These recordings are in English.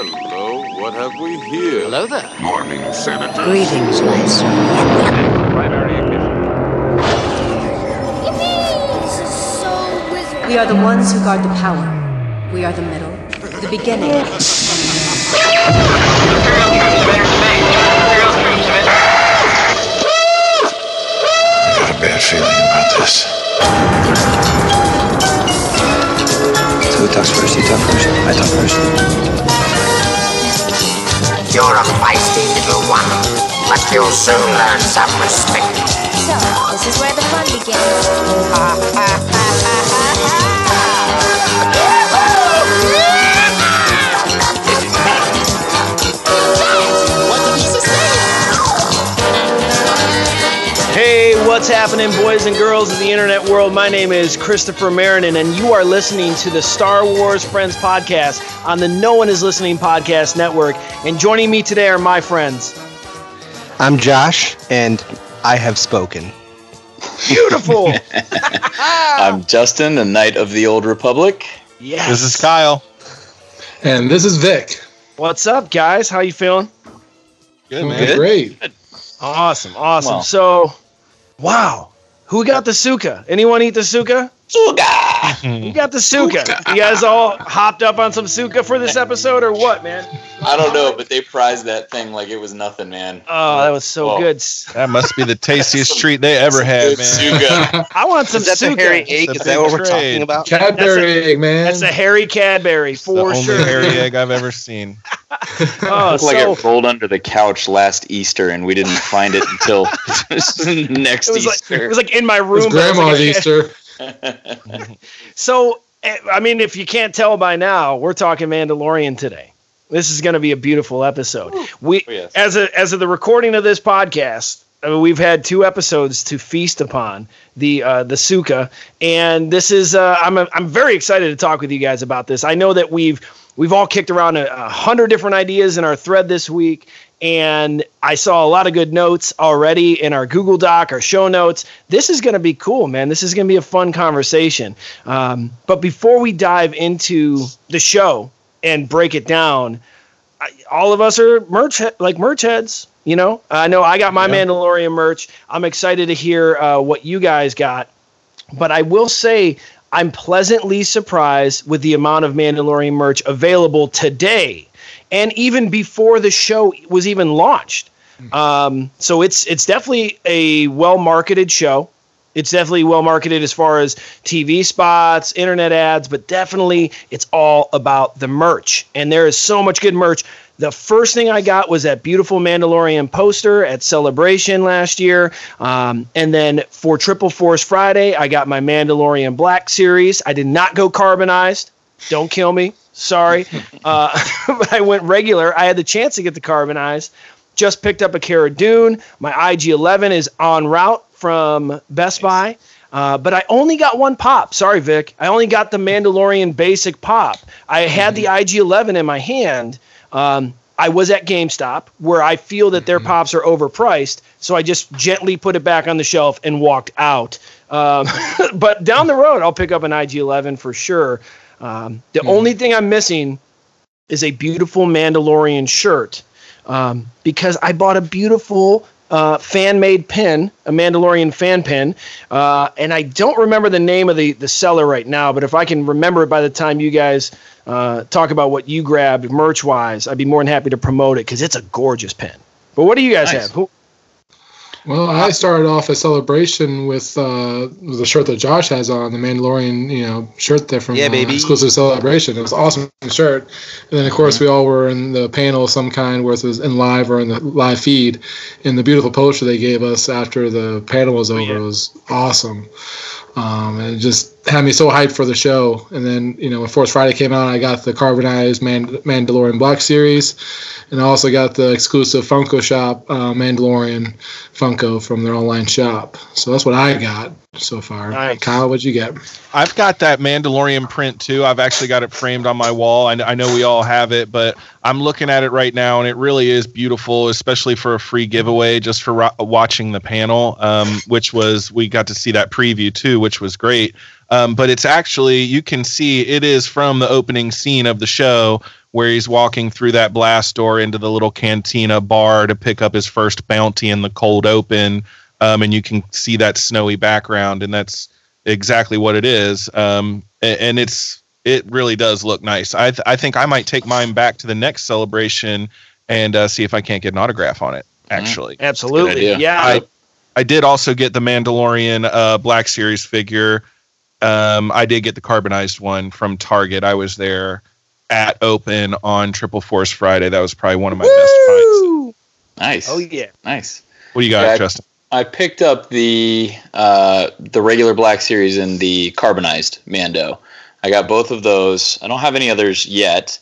Hello, what have we here? Hello there. Morning, Senator. Greetings, my son. Primary ignition. Yippee! This is so wizard. We are the ones who guard the power. We are the middle, the beginning. I got a bad feeling about this. So who talks first? You talk first. I talk first. You're a feisty little one, but you'll soon learn some respect. So, this is where the fun begins. What what's happening, boys and girls of the internet world? My name is Christopher Marinan, and you are listening to the Star Wars Friends podcast on the No One Is Listening podcast network. And joining me today are my friends. I'm Josh, and I have spoken. Beautiful. I'm Justin, the Knight of the Old Republic. yes. This is Kyle. And this is Vic. What's up, guys? How you feeling? Good Doing man. Great. Awesome, awesome. Well. So, wow, who got the suka? Anyone eat the suka? Who got the suka? You guys all hopped up on some suka for this episode, or what, man? I don't know, but they prized that thing like it was nothing, man. Oh, that was so Whoa. good. That must be the tastiest Some- treat they ever had, man. Suga. I want some Is that suka. the hairy egg? Is that what we're trade. talking about? Cadbury egg, man. That's a hairy Cadbury the for only sure. hairy egg I've ever seen. Oh, Looked like it rolled under the couch last Easter, and we didn't find it until next it was like Easter. it was like in my room. it was grandma's like Easter. So, eh, I mean, if you can't tell by now, we're talking Mandalorian today. This is going to be a beautiful episode. We, Oh, yes. as a, as of the recording of this podcast, I mean, we've had two episodes to feast upon the uh, the Suka, and this is uh, I'm I'm very excited to talk with you guys about this. I know that we've we've all kicked around a, a hundred different ideas in our thread this week, and I saw a lot of good notes already in our Google Doc, our show notes. This is going to be cool, man. This is going to be a fun conversation. Um, but before we dive into the show and break it down, I, all of us are merch like merch heads. You know, I know I got my Mandalorian merch. I'm excited to hear uh, what you guys got. But I will say I'm pleasantly surprised with the amount of Mandalorian merch available today, and even before the show was even launched. Um, so it's it's definitely a well marketed show. It's definitely well marketed as far as TV spots, internet ads, but definitely it's all about the merch. And there is so much good merch. The first thing I got was that beautiful Mandalorian poster at Celebration last year. Um, and then for Triple Force Friday, I got my Mandalorian Black series. I did not go carbonized. Don't kill me. Sorry. Uh, but I went regular. I had the chance to get the carbonized. Just picked up a Cara Dune. My IG 11 is en route from Best Buy. Uh, but I only got one pop. Sorry, Vic. I only got the Mandalorian basic pop. I had the IG 11 in my hand. Um, I was at GameStop where I feel that their pops are overpriced. So I just gently put it back on the shelf and walked out. Um, but down the road, I'll pick up an IG 11 for sure. Um, the only thing I'm missing is a beautiful Mandalorian shirt um, because I bought a beautiful uh, fan made pin, a Mandalorian fan pin, uh, and I don't remember the name of the, the seller right now, but if I can remember it by the time you guys uh, talk about what you grabbed merch wise, I'd be more than happy to promote it because it's a gorgeous pin. But what do you guys Nice. have? Who, Well, I started off a celebration with uh, the shirt that Josh has on, the Mandalorian, you know, shirt there from Yeah, uh, baby. exclusive celebration. It was an awesome shirt. And then, of course, we all were in the panel of some kind, whether it was in live or in the live feed. And the beautiful poster they gave us after the panel was over was awesome. Um, and it just had me so hyped for the show. And then, you know, when Force Friday came out, I got the carbonized Mand- Mandalorian Black Series. And I also got the exclusive Funko Shop uh, Mandalorian Funko from their online shop. So that's what I got so far. Nice. Kyle, what'd you get? I've got that Mandalorian print too. I've actually got it framed on my wall. I, I know we all have it, but I'm looking at it right now, and it really is beautiful, especially for a free giveaway just for ro- watching the panel, um, which was we got to see that preview too, which was great. Um, but it's actually you can see it is from the opening scene of the show where he's walking through that blast door into the little cantina bar to pick up his first bounty in the cold open. Um, and you can see that snowy background, and that's exactly what it is. Um, a- and it's it really does look nice. I th- I think I might take mine back to the next celebration and uh, see if I can't get an autograph on it. Actually, Absolutely. Yeah. I I did also get the Mandalorian uh, Black Series figure. Um, I did get the carbonized one from Target. I was there at Open on Triple Force Friday. That was probably one of my best finds. Nice. Oh yeah. Nice. What do you got, Yeah, I- Justin? I picked up the uh, the regular Black Series and the carbonized Mando. I got both of those. I don't have any others yet.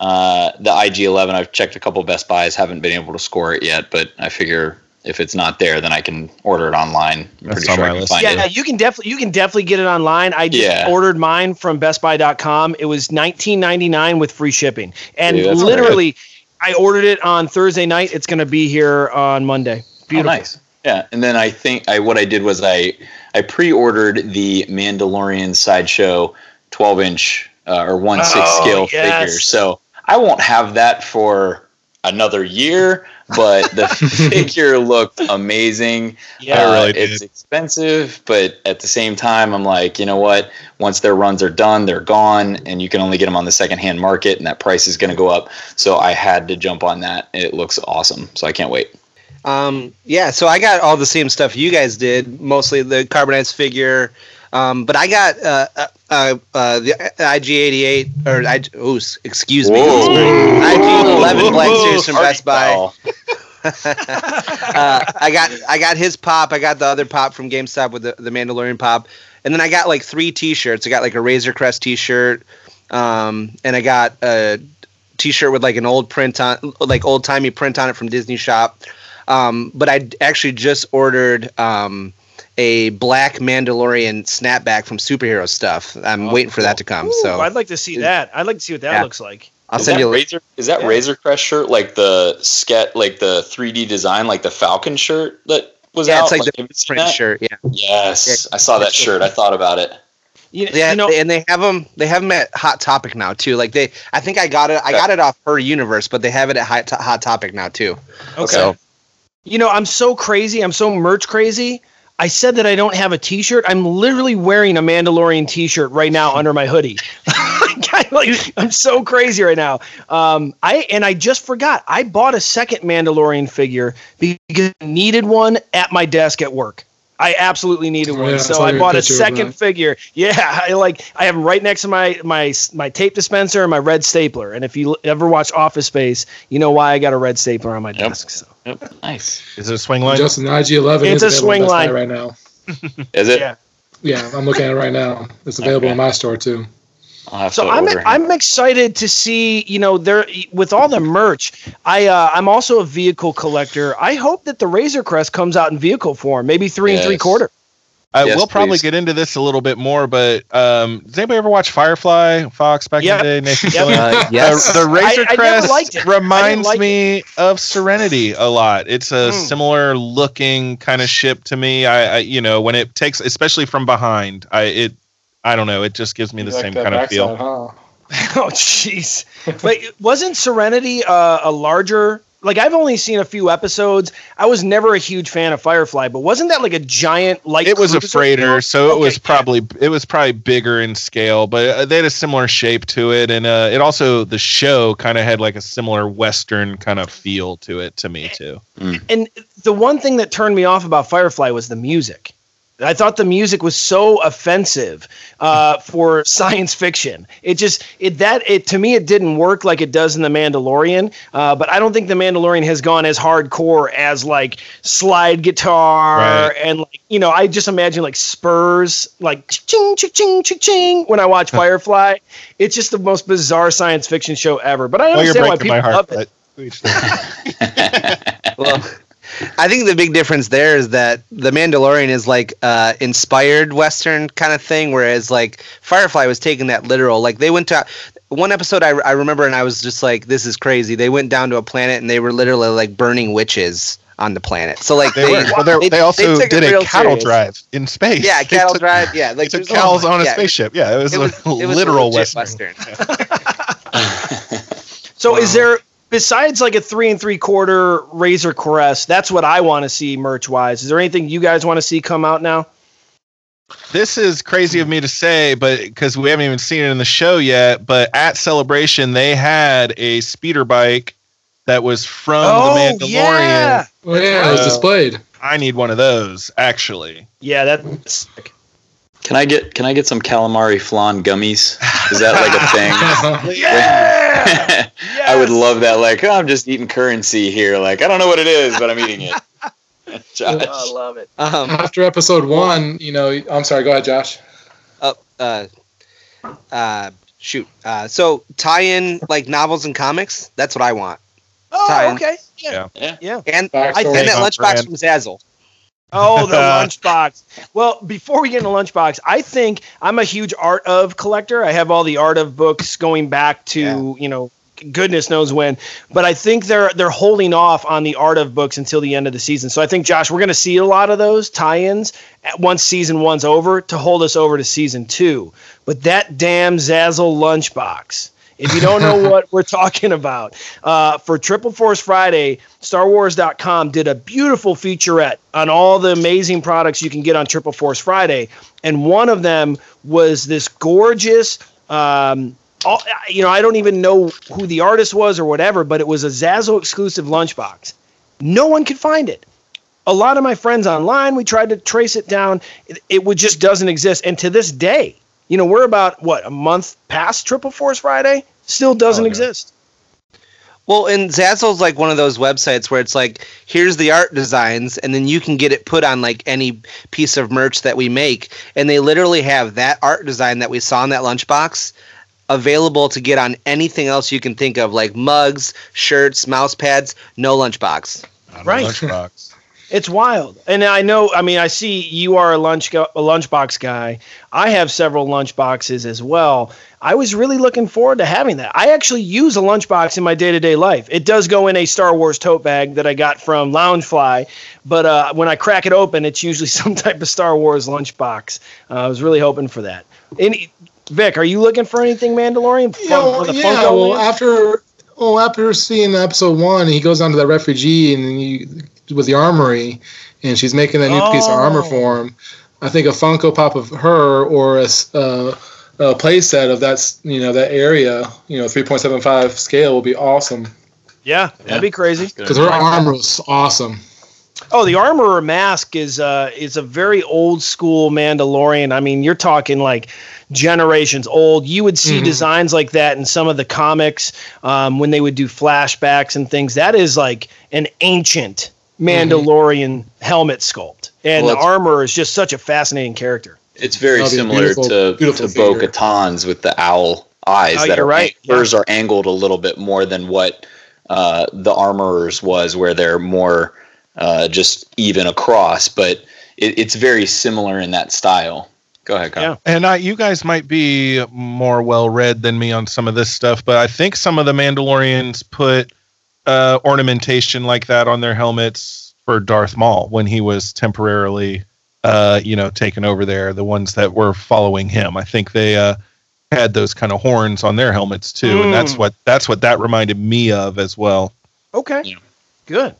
Uh, the IG11, I've checked a couple Best Buys, haven't been able to score it yet, but I figure if it's not there, then I can order it online. I'm That's pretty on sure my I can list. find Yeah, it. you can definitely you can definitely get it online. I just Yeah. ordered mine from bestbuy.com. It was 19.99 with free shipping. And Dude, that's literally I ordered it on Thursday night. It's going to be here on Monday. Oh, Beautiful. nice. Yeah, and then I think I what I did was I I pre-ordered the Mandalorian sideshow 12 inch uh, or one six Oh, scale yes. figure. So I won't have that for another year, but the figure looked amazing. Yeah. Uh, really it's expensive, but at the same time, I'm like, you know what? Once their runs are done, they're gone, and you can only get them on the secondhand market, and that price is going to go up. So I had to jump on that. It looks awesome, so I can't wait. Um, yeah, so I got all the same stuff you guys did, mostly the carbonized figure. Um, but I got uh, uh, uh, uh, the IG88 or I, oh, excuse me, IG11 Black Series from Best Buy. uh, I got I got his pop. I got the other pop from GameStop with the, the Mandalorian pop, and then I got like three T-shirts. I got like a Razor Crest T-shirt, um, and I got a T-shirt with like an old print on, like old timey print on it from Disney Shop. Um, but I actually just ordered um, a black Mandalorian snapback from Superhero Stuff. I'm Oh, waiting for that to come. Ooh, so I'd like to see that. I'd like to see what that Yeah. looks like. I'll is send that you. Razor? Is that Yeah. Razor Crest shirt like the sket, like the 3D design, like the Falcon shirt that was yeah, out? it's like the have print that? shirt. Yeah. Yes, I saw that shirt. I thought about it. You, Yeah, you know, and they have them. They have them at Hot Topic now too. Like they, I think I got it. I got it off her universe, but they have it at Hot, Hot Topic now too. okay. So You know, I'm so crazy. I'm so merch crazy. I said that I don't have a T-shirt. I'm literally wearing a Mandalorian T-shirt right now under my hoodie. like, I'm so crazy right now. Um, I and I just forgot. I bought a second Mandalorian figure because I needed one at my desk at work. I absolutely needed one, yeah, so I bought a second figure. Yeah, I like. I have them right next to my my my tape dispenser and my red stapler. And if you ever watch Office Space, you know why I got a red stapler on my Yep. desk. So. Yep. Nice. Is it a Swingline? Justin, the IG11 It's is a swing at Best Buy line. right now. Is it? Yeah. Yeah, I'm looking at it right now. It's available Okay. in my store too. I'll have So to I'm order. I'm excited to see you know there with all the merch. I uh, I'm also a vehicle collector. I hope that the Razor Crest comes out in vehicle form, maybe three and three quarter. Uh, Yes, we'll probably please. get into this a little bit more, but um, does anybody ever watch Firefly Fox back Yep. in the day? Nathan Yep. Uh, yes, The, the Razor I- I Crest. I reminds like me of Serenity a lot. It's a Mm. similar looking kind of ship to me. I, I, you know, when it takes, especially from behind, I it, I don't know, it just gives me the Like same that kind of feel. backside, huh? Oh jeez. but wasn't Serenity uh, a larger? Like I've only seen a few episodes. I was never a huge fan of Firefly, but wasn't that like a giant like? It was a freighter, so it was yeah. probably it was probably bigger in scale, but uh, they had a similar shape to it, and uh, it also the show kind of had like a similar western kind of feel to it to me too. And the one thing that turned me off about Firefly was the music. I thought the music was so offensive uh, for science fiction. It just it that it to me it didn't work like it does in the Mandalorian. Uh, but I don't think the Mandalorian has gone as hardcore as like slide guitar Right. and like you know I just imagine like Spurs like ching ching ching ching ching when I watch Firefly. It's just the most bizarre science fiction show ever. But I Well, you're understand why people my heart. love it. But well, I think the big difference there is that the Mandalorian is like uh, inspired Western kind of thing, whereas like Firefly was taking that literal. Like they went to one episode I, I remember, and I was just like, "This is crazy." They went down to a planet and they were literally like burning witches on the planet. So like They, were. Well, they, they also took it did a real cattle serious. drive in space. Yeah, They cattle took- drive. Yeah, like took there's- cows on a yeah, spaceship. Yeah, it was, It was, a it was literal a legit western. So is there besides like a three and three quarter Razor Crest? That's what I want to see merch wise. Is there anything you guys want to see come out now? This is crazy of me to say, but because we haven't even seen it in the show yet. But at Celebration, they had a speeder bike that was from Oh, the Mandalorian. yeah. Oh yeah, it was Uh, displayed. I need one of those actually. Yeah, that's Can I get can I get some calamari flan gummies? Is that like a thing? yeah. I would love that. Like, oh, I'm just eating currency here. Like, I don't know what it is, but I'm eating it. Josh. I love it. Um, After episode one, you know, I'm sorry. Go ahead, Josh. uh, uh, uh, shoot. Uh, so tie in like novels and comics. That's what I want. Oh, Tie-in. okay. Yeah. Yeah. Yeah. Yeah. And Backstory. and that lunchbox brand. from Zazzle. Oh, the lunchbox. Well, before we get into lunchbox, I think I'm a huge art of collector. I have all the art of books going back to you know goodness knows when. But I think they're they're holding off on the art of books until the end of the season. So I think Josh, we're going to see a lot of those tie-ins at- once season one's over to hold us over to season two. But that damn Zazzle lunchbox. If you don't know what we're talking about, uh, for Triple Force Friday, StarWars.com did a beautiful featurette on all the amazing products you can get on Triple Force Friday. And one of them was this gorgeous, um, all, you know, I don't even know who the artist was or whatever, but it was a Zazzle exclusive lunchbox. No one could find it. A lot of my friends online, we tried to trace it down. It, it just doesn't exist. And to this day, you know, we're about what a month past Triple Force Friday, still doesn't Oh, yeah. exist. Well, and Zazzle's like one of those websites where it's like, here's the art designs, and then you can get it put on like any piece of merch that we make. And they literally have that art design that we saw in that lunchbox available to get on anything else you can think of, like mugs, shirts, mouse pads, no lunchbox. On a Right. Lunchbox. It's wild, and I know. I mean, I see you are a lunch go- a lunchbox guy. I have several lunch boxes as well. I was really looking forward to having that. I actually use a lunchbox in my day to day life. It does go in a Star Wars tote bag that I got from Loungefly, but uh, when I crack it open, it's usually some type of Star Wars lunchbox. Uh, I was really hoping for that. Any, Vic, are you looking for anything Mandalorian? Well, for the yeah, well, after well, after seeing episode one, he goes down to that refugee and then you, with the armory, and she's making that new piece of armor Oh. for him. I think a Funko Pop of her or a, s- uh, a playset of that you know that area, you know, three point seven five scale will be awesome yeah, that'd be crazy. because her armor was awesome. Oh, the armorer mask is uh is a very old school Mandalorian. I mean, you're talking like generations old. You would see Mhm. designs like that in some of the comics um, when they would do flashbacks and things. That is like an ancient Mandalorian helmet sculpt, and Well, the armor is just such a fascinating character. It's very That'd be similar beautiful- to beautiful to Bo. Katan's with the owl eyes. Oh, that you're right, Hers are angled a little bit more than what uh, the armorers was, where they're more uh, just even across. But it, it's very similar in that style. Go ahead, Kyle. Yeah. And I, you guys might be more well read than me on some of this stuff, but I think some of the Mandalorians put uh, ornamentation like that on their helmets for Darth Maul when he was temporarily, uh, you know, taken over there. The ones that were following him, I think they uh, had those kind of horns on their helmets too, and that's Mm. what that's what that reminded me of as well. Okay. Yeah. Good.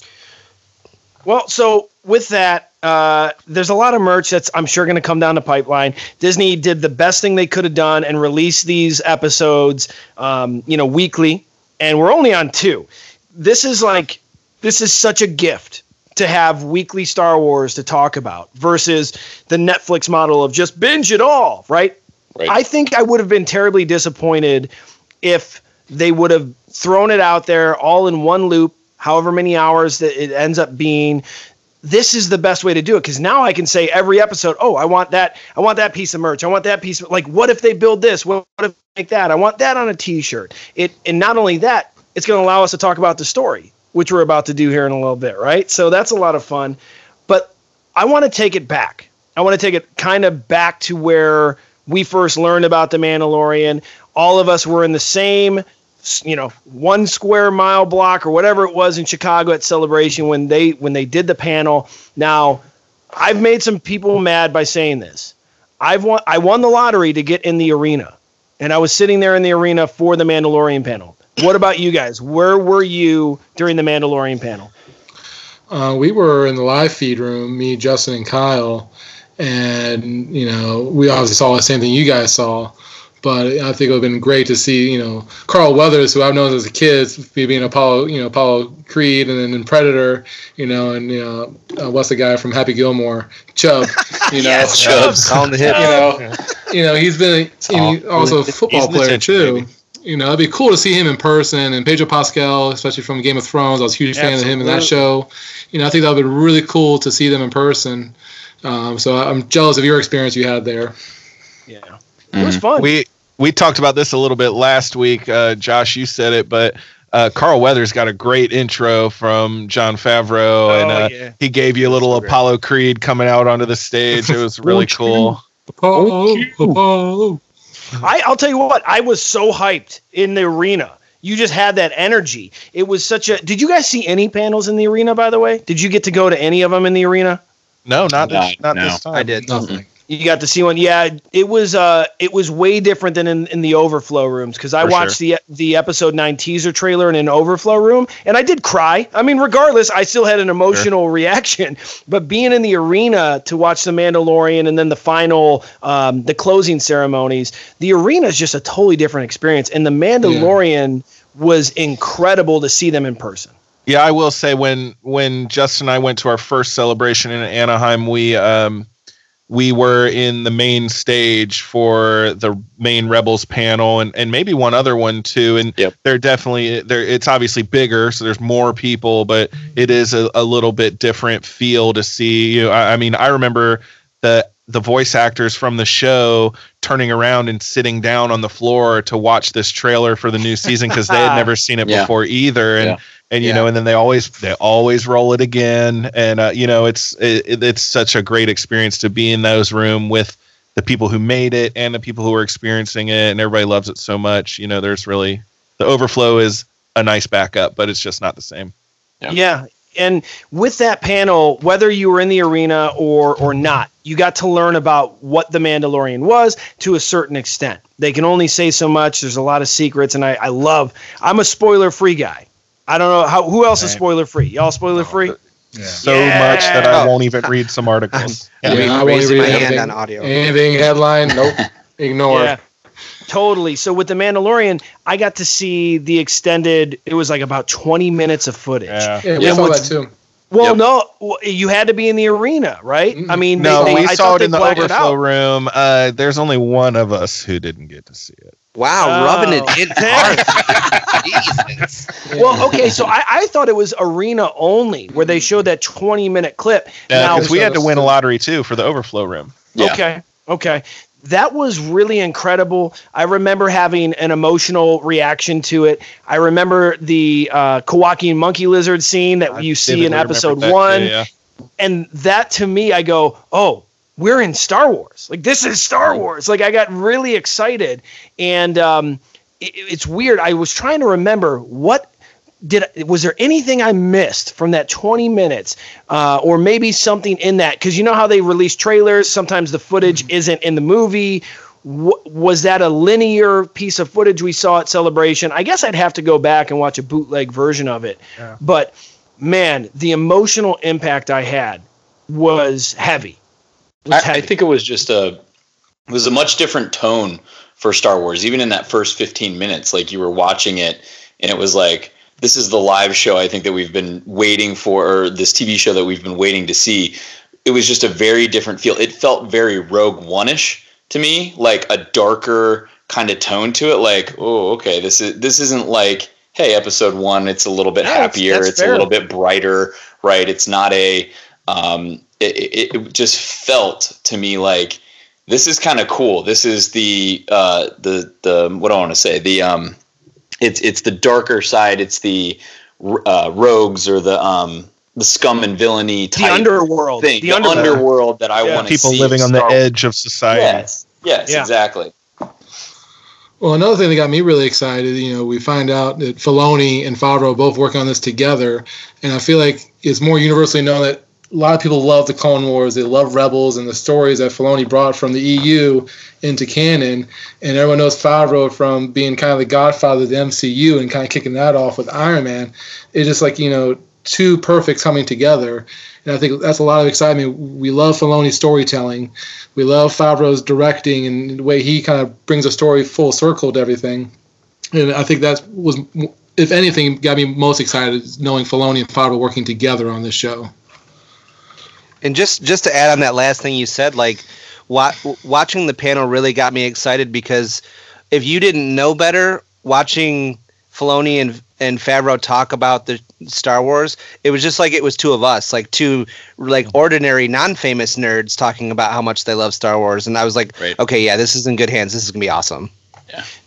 Well, so with that, uh, there's a lot of merch that's I'm sure going to come down the pipeline. Disney did the best thing they could have done and released these episodes, um, you know, weekly, and we're only on two. This is like this is such a gift to have weekly Star Wars to talk about versus the Netflix model of just binge it all, right? Right. I think I would have been terribly disappointed if they would have thrown it out there all in one loop, however many hours that it ends up being. This is the best way to do it because now I can say every episode, oh, I want that, I want that piece of merch, I want that piece of like, what if they build this? What, what if make that? I want that on a T-shirt. It and not only that, it's going to allow us to talk about the story, which we're about to do here in a little bit, right? So that's a lot of fun. But I want to take it back. I want to take it kind of back to where we first learned about the Mandalorian. All of us were in the same you know one square mile block or whatever it was in Chicago at Celebration when they when they did the panel. Now, I've made some people mad by saying this. I've won I won the lottery to get in the arena, and I was sitting there in the arena for the Mandalorian panel. What about you guys? Where were you during the Mandalorian panel? Uh, we were in the live feed room, me, Justin, and Kyle, and you know we obviously saw the same thing you guys saw. But I think it would have been great to see, you know, Carl Weathers, who I've known as a kid, be- being Apollo, you know, Apollo Creed, and then in Predator, you know, and you know, uh, what's the guy from Happy Gilmore, Chubb, you know, Yes, Chubbs. On the hip. you know, you know, he's been and he's also a football He's player attention too. baby. You know, it'd be cool to see him in person and Pedro Pascal, especially from Game of Thrones. I was a huge fan of him in that show. You know, I think that would be really cool to see them in person. Um, so I'm jealous of your experience you had there. Yeah, it was fun. We we talked about this a little bit last week. Uh, Josh, you said it, but uh, Carl Weathers got a great intro from Jon Favreau, and Oh, uh, yeah. he gave you a little Apollo Creed coming out onto the stage. It was really cool. Apollo, Apollo. I, I'll tell you what, I was so hyped in the arena. You just had that energy. It was such a. Did you guys see any panels in the arena? By the way, did you get to go to any of them in the arena? No, not this, not no. this time. I did. Nothing. You got to see one. Yeah, it was. Uh, it was way different than in, in the overflow rooms because I For watched the the episode nine teaser trailer in an overflow room and I did cry. I mean, regardless, I still had an emotional reaction. But being in the arena to watch the Mandalorian and then the final, um, the closing ceremonies, the arena is just a totally different experience. And the Mandalorian was incredible to see them in person. Yeah, I will say when when Justin and I went to our first celebration in Anaheim, we um we were in the main stage for the main Rebels panel and, and maybe one other one too. And Yep. they're definitely there it's obviously bigger, so there's more people, but it is a, a little bit different feel to see. You know, I, I mean, I remember the the voice actors from the show turning around and sitting down on the floor to watch this trailer for the new season because they had never seen it Yeah. before either. And Yeah. And you Yeah. know, and then they always they always roll it again, and uh, you know, it's it, it's such a great experience to be in those room with the people who made it and the people who are experiencing it, and everybody loves it so much. You know, there's really the overflow is a nice backup, but it's just not the same. Yeah. Yeah. And with that panel, whether you were in the arena or or not, you got to learn about what the Mandalorian was to a certain extent. They can only say so much. There's a lot of secrets, and I, I love. I'm a spoiler free guy. I don't know how who else is spoiler free. Y'all spoiler free? So much that I Oh. won't even read some articles. Yeah, Yeah, I won't raising read my hand anything, on audio. anything headline. Nope, ignore. Yeah. Totally. So with the Mandalorian, I got to see the extended. It was like about 20 minutes of footage. Yeah. Yeah, we Yeah, saw what's- that too. Well, Yep. no, you had to be in the arena, right? I mean, No, they, they, we I saw it in the blacked it overflow room. Uh, there's only one of us who didn't get to see it. Wow, Oh. rubbing it in hard. Well, okay, so I, I thought it was arena only, where they showed that 20 minute clip. now, because we had to win a lottery too for the overflow room. Yeah. okay, okay. That was really incredible. I remember having an emotional reaction to it. I remember the uh, Kowakian monkey lizard scene that I you see in episode that too, one. yeah. and that to me i go oh we're in star wars. Like this is star wars. Like i got really excited. And um it, it's weird. I was trying to remember what did was there anything i missed from that 20 minutes uh, or maybe something in that? Because you know how they release trailers? Sometimes the footage isn't in the movie. W- was that a linear piece of footage we saw at celebration? I guess i'd have to go back and watch a bootleg version of it. But man, the emotional impact I had was heavy. I, I think it was just a it was a much different tone for Star Wars. Even in that first 15 minutes, like you were watching it, and it was like this is the live show I think that we've been waiting for, or this TV show that we've been waiting to see. It was just a very different feel. It felt very Rogue One-ish to me, like a darker kind of tone to it. Like, oh, okay, this is this isn't like hey, episode one, it's a little bit Yeah, that's- happier, that's it's fair. a little bit brighter, right? It's not a um, it, it, it just felt to me like this is kind of cool. This is the uh, the the what do I want to say? The um, it's it's the darker side. It's the uh, rogues or the um, the scum and villainy type the underworld. thing. The, The, underworld. underworld that I Yeah. want to People see living on the Wars. edge of society. Yes, yes, Yeah. exactly. Well, another thing that got me really excited, you know, we find out that Filoni and Favreau both work on this together, and I feel like it's more universally known that a lot of people love the Clone Wars, they love Rebels, and the stories that Filoni brought from the EU into canon, and everyone knows Favreau from being kind of the godfather of the MCU and kind of kicking that off with Iron Man. It's just like you know two perfects coming together. And I think that's a lot of excitement. We love Filoni's storytelling. We love Favreau's directing and the way he kind of brings a story full circle to everything. And I think that was, if anything, got me most excited knowing Filoni and Favreau working together on this show. And just just to add on that last thing you said, like wa- watching the panel really got me excited because if you didn't know better, watching Filoni and and Favreau talk about the Star Wars, it was just like it was two of us, like two like ordinary, non-famous nerds talking about how much they love Star Wars, and I was like, Right. okay, yeah, this is in good hands. This is gonna be awesome.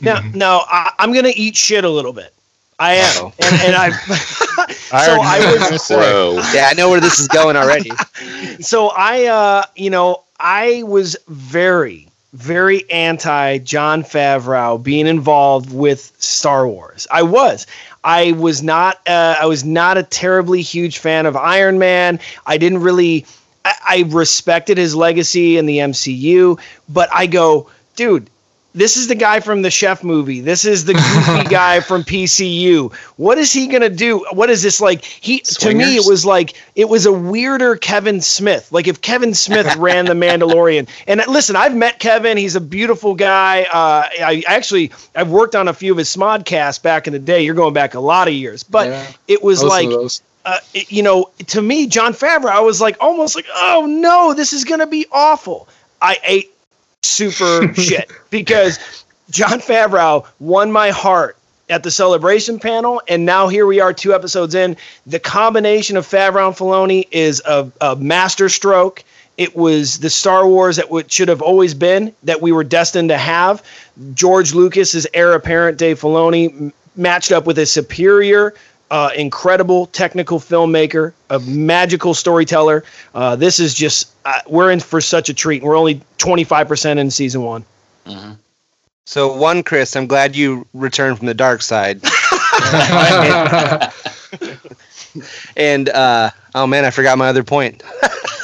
Now, now I, I'm gonna eat shit a little bit. I am, Uh-oh. and, and I. I so I know was you're say. Yeah, I know where this is going already. so I, uh, you know, I was very, very anti Jon Favreau being involved with Star Wars. I was. I was not. Uh, I was not a terribly huge fan of Iron Man. I didn't really. I, I respected his legacy in the MCU, but I go, dude. This is the guy from the Chef movie. This is the goofy guy from PCU. What is he gonna do? What is this like? He to me it was like it was a weirder Kevin Smith. Like if Kevin Smith ran the Mandalorian. And uh, listen, I've met Kevin. He's a beautiful guy. Uh, I actually I've worked on a few of his smodcasts back in the day. You're going back a lot of years, but Yeah. it was like uh, it- you know, to me, Jon Favreau, I was like almost like, oh no, this is gonna be awful. I ate super shit because Jon Favreau won my heart at the celebration panel, and now here we are, two episodes in. The combination of Favreau and Filoni is a, a master stroke. It was the Star Wars that would, should have always been, that we were destined to have. George Lucas's heir apparent, Dave Filoni, matched up with a superior, uh, incredible technical filmmaker, a magical storyteller. Uh, this is just, uh, we're in for such a treat. We're only 25% in season one. So one, Chris, I'm glad you returned from the dark side. and uh, oh man, I forgot my other point.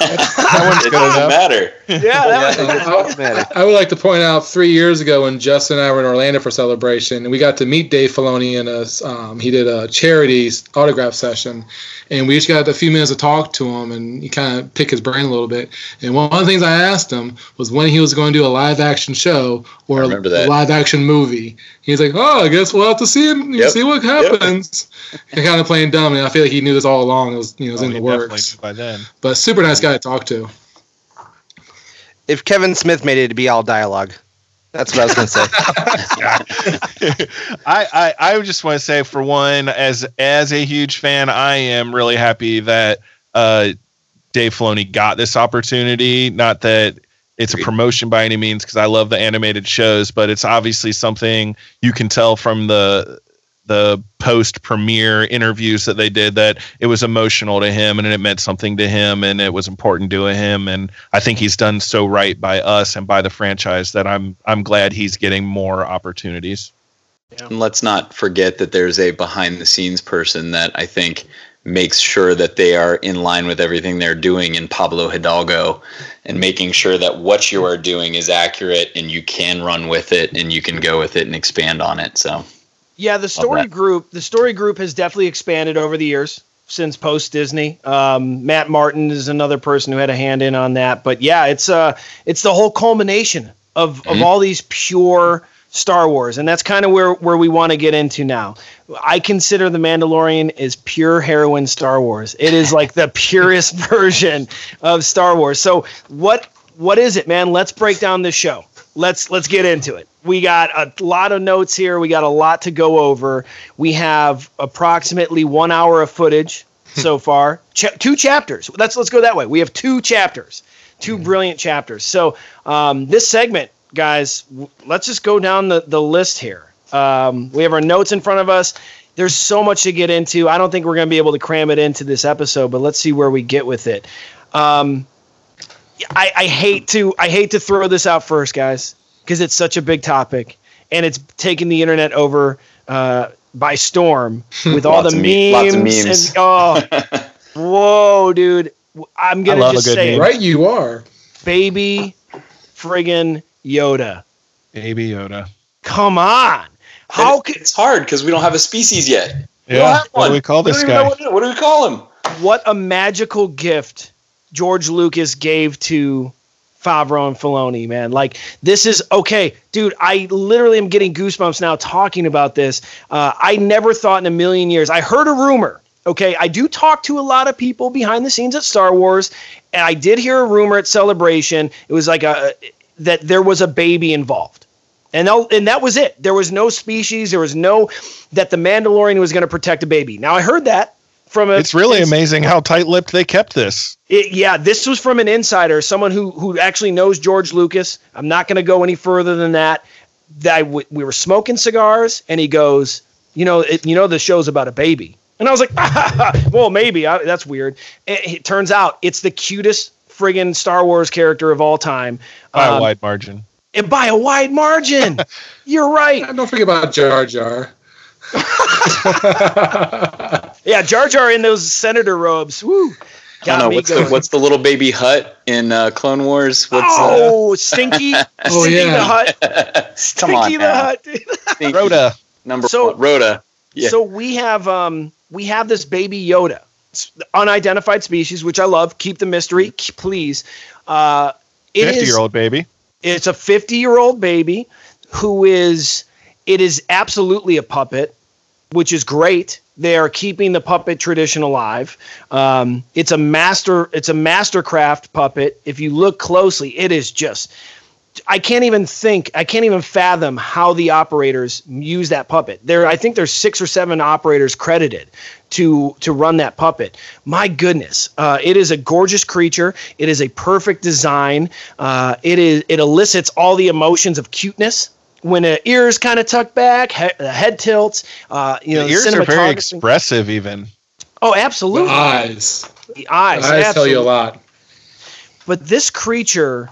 that it doesn't matter. Yeah, that was, It doesn't matter. I would like to point out three years ago when Justin and I were in Orlando for celebration, and we got to meet Dave Filoni in a um, he did a charity autograph session, and we just got a few minutes to talk to him and he kind of pick his brain a little bit. And one of the things I asked him was when he was going to do a live action show or a, remember live action movie. He's like, "Oh, I guess we'll have to see him, Yep. see what happens." and kind of playing dumb, and I feel like he knew this all along. It was you know it was Oh, in he the works. by then. But super nice guy to talk to. If Kevin Smith made it to be all dialogue, that's what I was gonna say. I, I I just want to say for one, as as a huge fan, I am really happy that uh, Dave Filoni got this opportunity. Not that it's a promotion by any means, because I love the animated shows, but it's obviously something you can tell from the the post premiere interviews that they did that it was emotional to him and it meant something to him and it was important to him and I think he's done so right by us and by the franchise that I'm I'm glad he's getting more opportunities. And let's not forget that there's a behind the scenes person that I think makes sure that they are in line with everything they're doing in Pablo Hidalgo and making sure that what you are doing is accurate and you can run with it and you can go with it and expand on it. So Yeah, the story group, the story group has definitely expanded over the years since post Disney. Um, Matt Martin is another person who had a hand in on that. But yeah, it's uh it's the whole culmination of of Mhm. all these pure Star Wars, and that's kind of where where we want to get into now. I consider the Mandalorian is pure heroin Star Wars. It is like the purest version of Star Wars. So what what is it, man? Let's break down this show. Let's let's get into it. We got a lot of notes here. We got a lot to go over. We have approximately one hour of footage so far. Ch- two chapters. Let's let's go that way. We have two chapters, 2 brilliant chapters. So um, this segment, guys, w- let's just go down the the list here. Um, we have our notes in front of us. There's so much to get into. I don't think we're going to be able to cram it into this episode, but let's see where we get with it. Um, I, I hate to I hate to throw this out first, guys, because it's such a big topic, and it's taken the internet over uh, by storm with all the Lots of me- lots of memes. memes. And, oh, whoa, dude! I'm gonna just say, meme. it. Right, you are. baby, friggin' Yoda. Baby Yoda. Come on, how could It's hard because we don't have a species yet. We don't Yeah. have What do we call We this don't even know guy? What, what do we call him? what a magical gift George Lucas gave to Favreau and Filoni, man. Like this is okay, dude. I literally am getting goosebumps now talking about this. Uh, I never thought in a million years. I heard a rumor. Okay, I do talk to a lot of people behind the scenes at Star Wars, and I did hear a rumor at Celebration. It was like a that there was a baby involved. And and that was it. There was no species. There was no that the Mandalorian was going to protect a baby. Now I heard that from a. It's really amazing how tight-lipped they kept this. It, yeah, this was from an insider, someone who who actually knows George Lucas. I'm not going to go any further than that. That I w- we were smoking cigars, and he goes, "You know, it, you know, the show's about a baby." And I was like, "Well, maybe I, that's weird." It, it turns out it's the cutest friggin' Star Wars character of all time, By a Um, wide margin. and by a wide margin. You're right. Don't forget about Jar Jar. Yeah, Jar Jar in those senator robes. Woo. I Got don't know me what's the going. what's the little baby Hutt in uh, Clone Wars? What's uh, oh, Stinky. Oh, Stinky yeah. the Hutt. come Stinky on the now. Hutt. dude. Stinky. Rotta. number So- one, Rotta. Yeah. So we have um we have this baby Yoda, It's unidentified species, which I love. Keep the mystery, please. Uh, it is- Fifty-year-old baby. It's a 50 year old baby who is. It is absolutely a puppet, which is great. They are keeping the puppet tradition alive. Um, it's a master. It's a mastercraft puppet. If you look closely, it is just. I can't even think. I can't even fathom how the operators use that puppet. There, I think there's six or seven operators credited to to run that puppet. My goodness, uh, it is a gorgeous creature. It is a perfect design. Uh, it is. It elicits all the emotions of cuteness. When the ears kind of tuck back, he, the head tilts. Uh, you know, the ears are very expressive, even. Oh, The absolutely. eyes. The eyes. The eyes tell you a lot. but this creature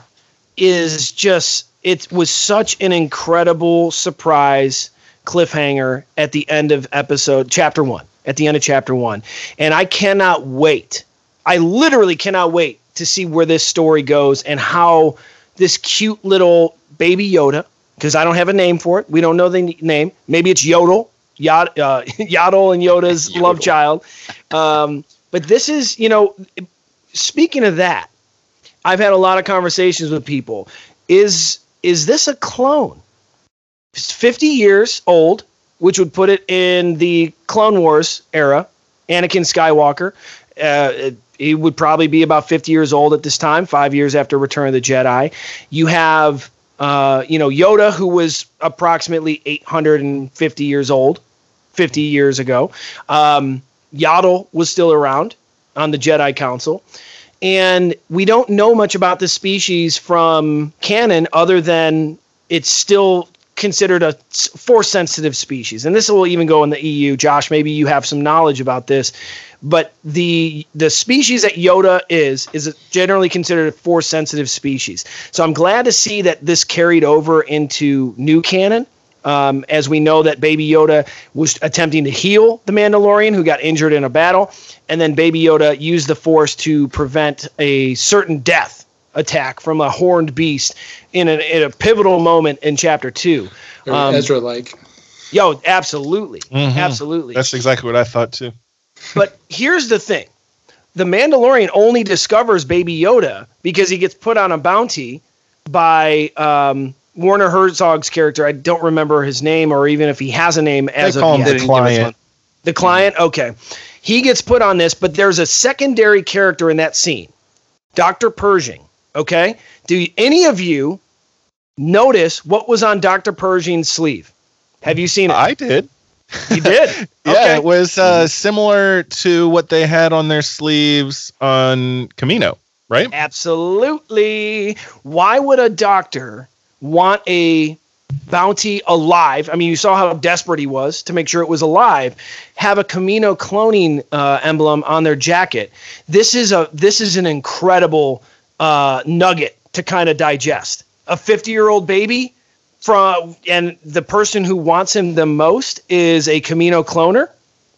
is just it was such an incredible surprise cliffhanger at the end of episode chapter 1 at the end of chapter 1 and I cannot wait I literally cannot wait to see where this story goes and how this cute little baby Yoda because I don't have a name for it we don't know the name maybe it's Yaddle Yod, uh, Yaddle and Yoda's love child um, but this is you know speaking of that I've had a lot of conversations with people. Is is this a clone? It's 50 years old, which would put it in the Clone Wars era. Anakin Skywalker. Uh, he would probably be about 50 years old at this time, five years after Return of the Jedi. You have, uh, you know, Yoda, who was approximately 850 years old, 50 years ago. Um, Yaddle was still around on the Jedi Council. And we don't know much about the species from canon other than it's still considered a force sensitive species. And this will even go in the EU Josh maybe you have some knowledge about this but the the species that Yoda is is generally considered a force sensitive species so I'm glad to see that this carried over into new canon um, as we know that Baby Yoda was attempting to heal the Mandalorian who got injured in a battle, and then Baby Yoda used the Force to prevent a certain death attack from a horned beast in, an, in a pivotal moment in Chapter Two. Very Um, Ezra like. Yo, absolutely, Mhm. absolutely. That's exactly what I thought too. But here's the thing: the Mandalorian only discovers Baby Yoda because he gets put on a bounty by um, Werner Herzog's character. I don't remember his name or even if he has a name as They call of him yet. the Didn't give us client. The client, okay. He gets put on this, but there's a secondary character in that scene, Dr. Pershing. Okay. Do any of you notice what was on Dr. Pershing's sleeve? Have you seen it? I did. you did. Yeah, Okay. it was uh, similar to what they had on their sleeves on Kamino, right? Absolutely. Why would a doctor want a bounty alive? I mean, you saw how desperate he was to make sure it was alive. Have a Kamino cloning uh, emblem on their jacket. This is a this is an incredible uh, nugget to kind of digest. A 50 year old baby from and the person who wants him the most is a Kamino cloner.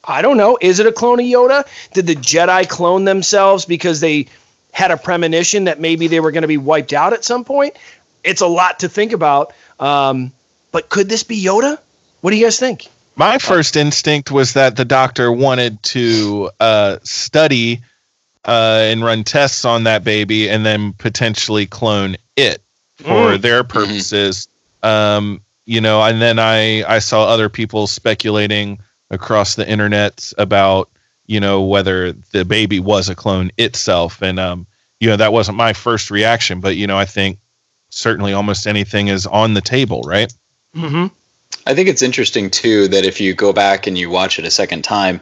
I don't know. Is it a clone of Yoda? Did the Jedi clone themselves because they had a premonition that maybe they were going to be wiped out at some point? It's a lot to think about. Um, but could this be Yoda? What do you guys think? My first instinct was that the doctor wanted to uh, study uh, and run tests on that baby and then potentially clone it for Mm. their purposes. Um, you know, and then I, I saw other people speculating across the internet about, you know, whether the baby was a clone itself. And, um, you know, that wasn't my first reaction, but, you know, I think certainly almost anything is on the table, right? Mm-hmm. I think it's interesting too that if you go back and you watch it a second time,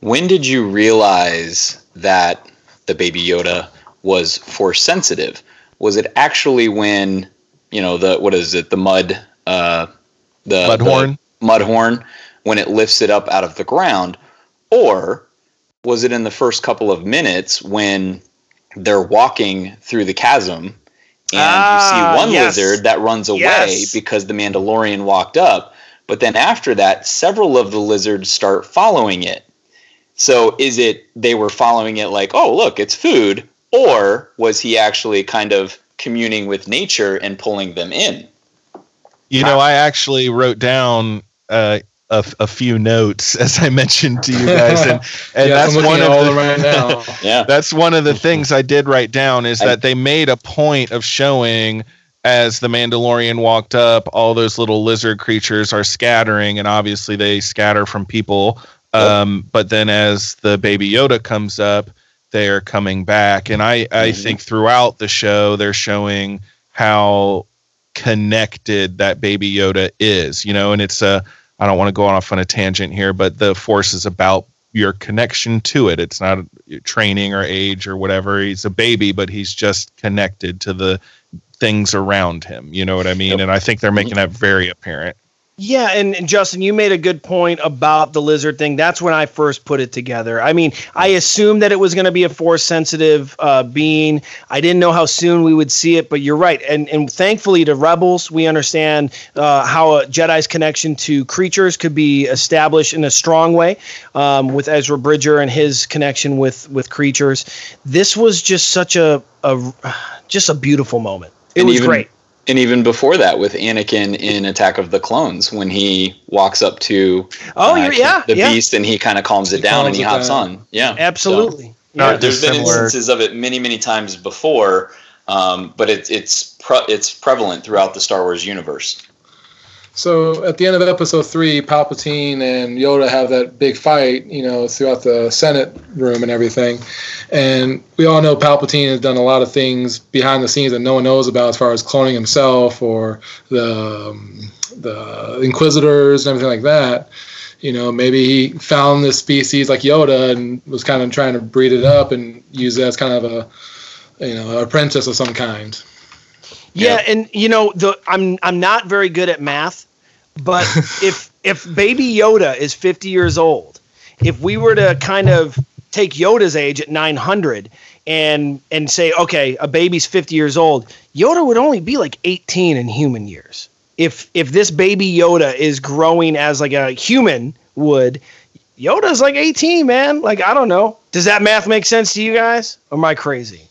when did you realize that the baby Yoda was force sensitive? Was it actually when you know the what is it the mud uh, the Mudhorn? the mudhorn when it lifts it up out of the ground, or was it in the first couple of minutes when they're walking through the chasm and Ah, you see one yes. lizard that runs away Yes. because the Mandalorian walked up. But then after that, several of the lizards start following it. So is it they were following it like, oh, look, it's food? Or was he actually kind of communing with nature and pulling them in? You know, I actually wrote down uh, a, a few notes as I mentioned to you guys, and, and Yes, that's I'm one of all the, right now. Yeah. that's one of the things I did write down is I- that they made a point of showing as the Mandalorian walked up, all those little lizard creatures are scattering, and obviously they scatter from people. Um, but then as the baby Yoda comes up, they are coming back, and I I Mhm. think throughout the show they're showing how connected that baby Yoda is, you know, and it's a I don't want to go off on a tangent here, but the force is about your connection to it. It's not training or age or whatever. He's a baby, but he's just connected to the things around him. You know what I mean? Yep. And I think they're making that very apparent. Yeah, and, and Justin, you made a good point about the lizard thing. That's when I first put it together. I mean, I assumed that it was going to be a force sensitive uh, being. I didn't know how soon we would see it, but you're right. And and thankfully to Rebels, we understand uh, how a Jedi's connection to creatures could be established in a strong way um, with Ezra Bridger and his connection with with creatures. This was just such a, a just a beautiful moment. It And was even- great. And even before that, with Anakin in Attack of the Clones, when he walks up to Oh, uh, yeah, the yeah, beast and he kind of calms it He down and he hops down. on. Yeah, absolutely. Not Yeah. There's been dissimilar. instances of it many, many times before, um, but it, it's pre- it's prevalent throughout the Star Wars universe. So at the end of episode three, Palpatine and Yoda have that big fight, you know, throughout the Senate room and everything. And we all know Palpatine has done a lot of things behind the scenes that no one knows about, as far as cloning himself or the um, the Inquisitors and everything like that. You know, maybe he found this species like Yoda and was kind of trying to breed it up and use it as kind of a, you know, apprentice of some kind. Yeah, and you know, the I'm I'm not very good at math, but if if baby Yoda is 50 years old, if we were to kind of take Yoda's age at 900 and and say, okay, a baby's 50 years old, Yoda would only be like 18 in human years. If if this baby Yoda is growing as like a human would, Yoda's like 18, man. Like I don't know. Does that math make sense to you guys? Or am I crazy?